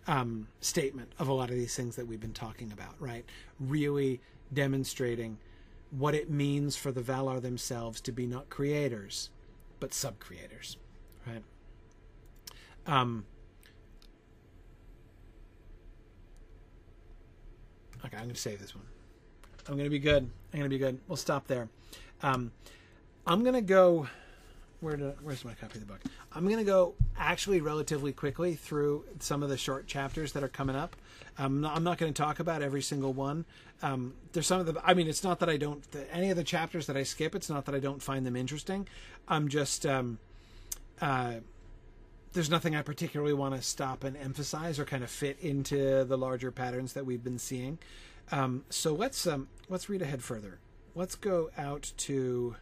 um, statement of a lot of these things that we've been talking about. Right, really demonstrating what it means for the Valar themselves to be not creators, but sub creators, right? Um, okay, I'm going to save this one. I'm going to be good. I'm going to be good. We'll stop there. Um, I'm going to go. Where where's my copy of the book? I'm going to go actually relatively quickly through some of the short chapters that are coming up. I'm not, not going to talk about every single one. Um, there's some of the. I mean, it's not that I don't. The, any of the chapters that I skip, it's not that I don't find them interesting. I'm just. Um, uh, there's nothing I particularly want to stop and emphasize or kind of fit into the larger patterns that we've been seeing. Um, so let's um, let's read ahead further. Let's go out to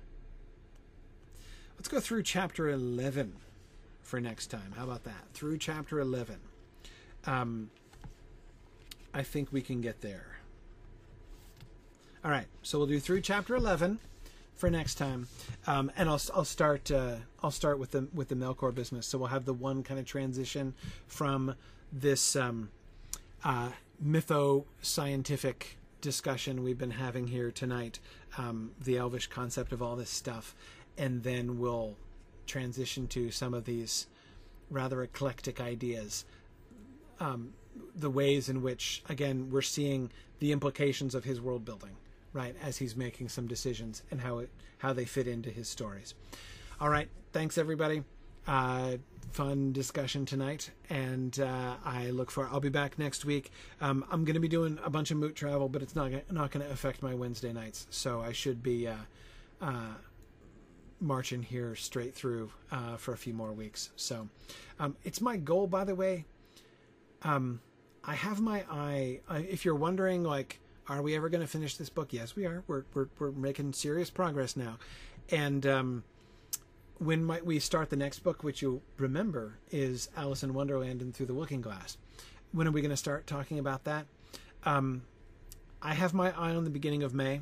let's go through chapter 11 for next time. How about that? Through chapter 11. Um, I think we can get there. All right, so we'll do through chapter 11 for next time, um, and I'll I'll start uh, I'll start with the with the Melkor business. So we'll have the one kind of transition from this um, uh, mytho scientific discussion we've been having here tonight, um, the Elvish concept of all this stuff, and then we'll transition to some of these rather eclectic ideas. Um, the ways in which, again, we're seeing the implications of his world building, right, as he's making some decisions and how it how they fit into his stories. All right, thanks everybody. Uh, fun discussion tonight, and uh, I look for. I'll be back next week. Um, I'm going to be doing a bunch of moot travel, but it's not not going to affect my Wednesday nights, so I should be. Uh, uh marching here straight through uh, for a few more weeks. So um, it's my goal, by the way. Um, I have my eye. If you're wondering, like, are we ever going to finish this book? Yes, we are. We're we're we're making serious progress now, and um, when might we start the next book? Which you'll remember is Alice in Wonderland and Through the Looking Glass. When are we going to start talking about that? Um, I have my eye on the beginning of May.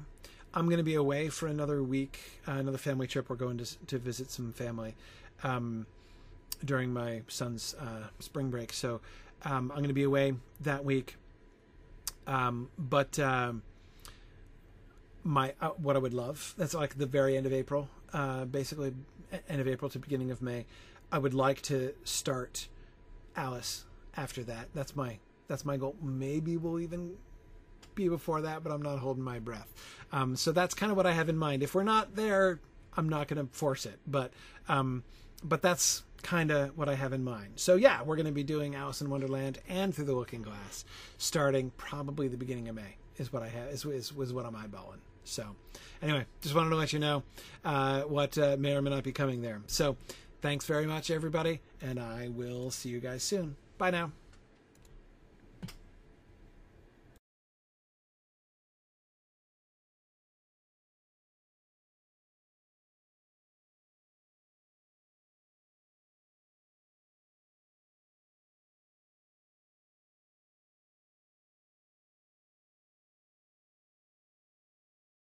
I'm going to be away for another week, uh, another family trip. We're going to to visit some family um, during my son's uh, spring break, so um, I'm going to be away that week. Um, but um, my uh, what I would love that's like the very end of April, uh, basically end of April to beginning of May. I would like to start Alice after that. That's my that's my goal. Maybe we'll even be before that, but I'm not holding my breath. Um, so that's kind of what I have in mind. If we're not there, I'm not going to force it, but um, but that's kind of what I have in mind. So yeah, we're going to be doing Alice in Wonderland and Through the Looking Glass, starting probably the beginning of May. Is what I have is is, what I'm eyeballing. So anyway, just wanted to let you know uh, what uh, may or may not be coming there. So thanks very much, everybody, and I will see you guys soon. Bye now.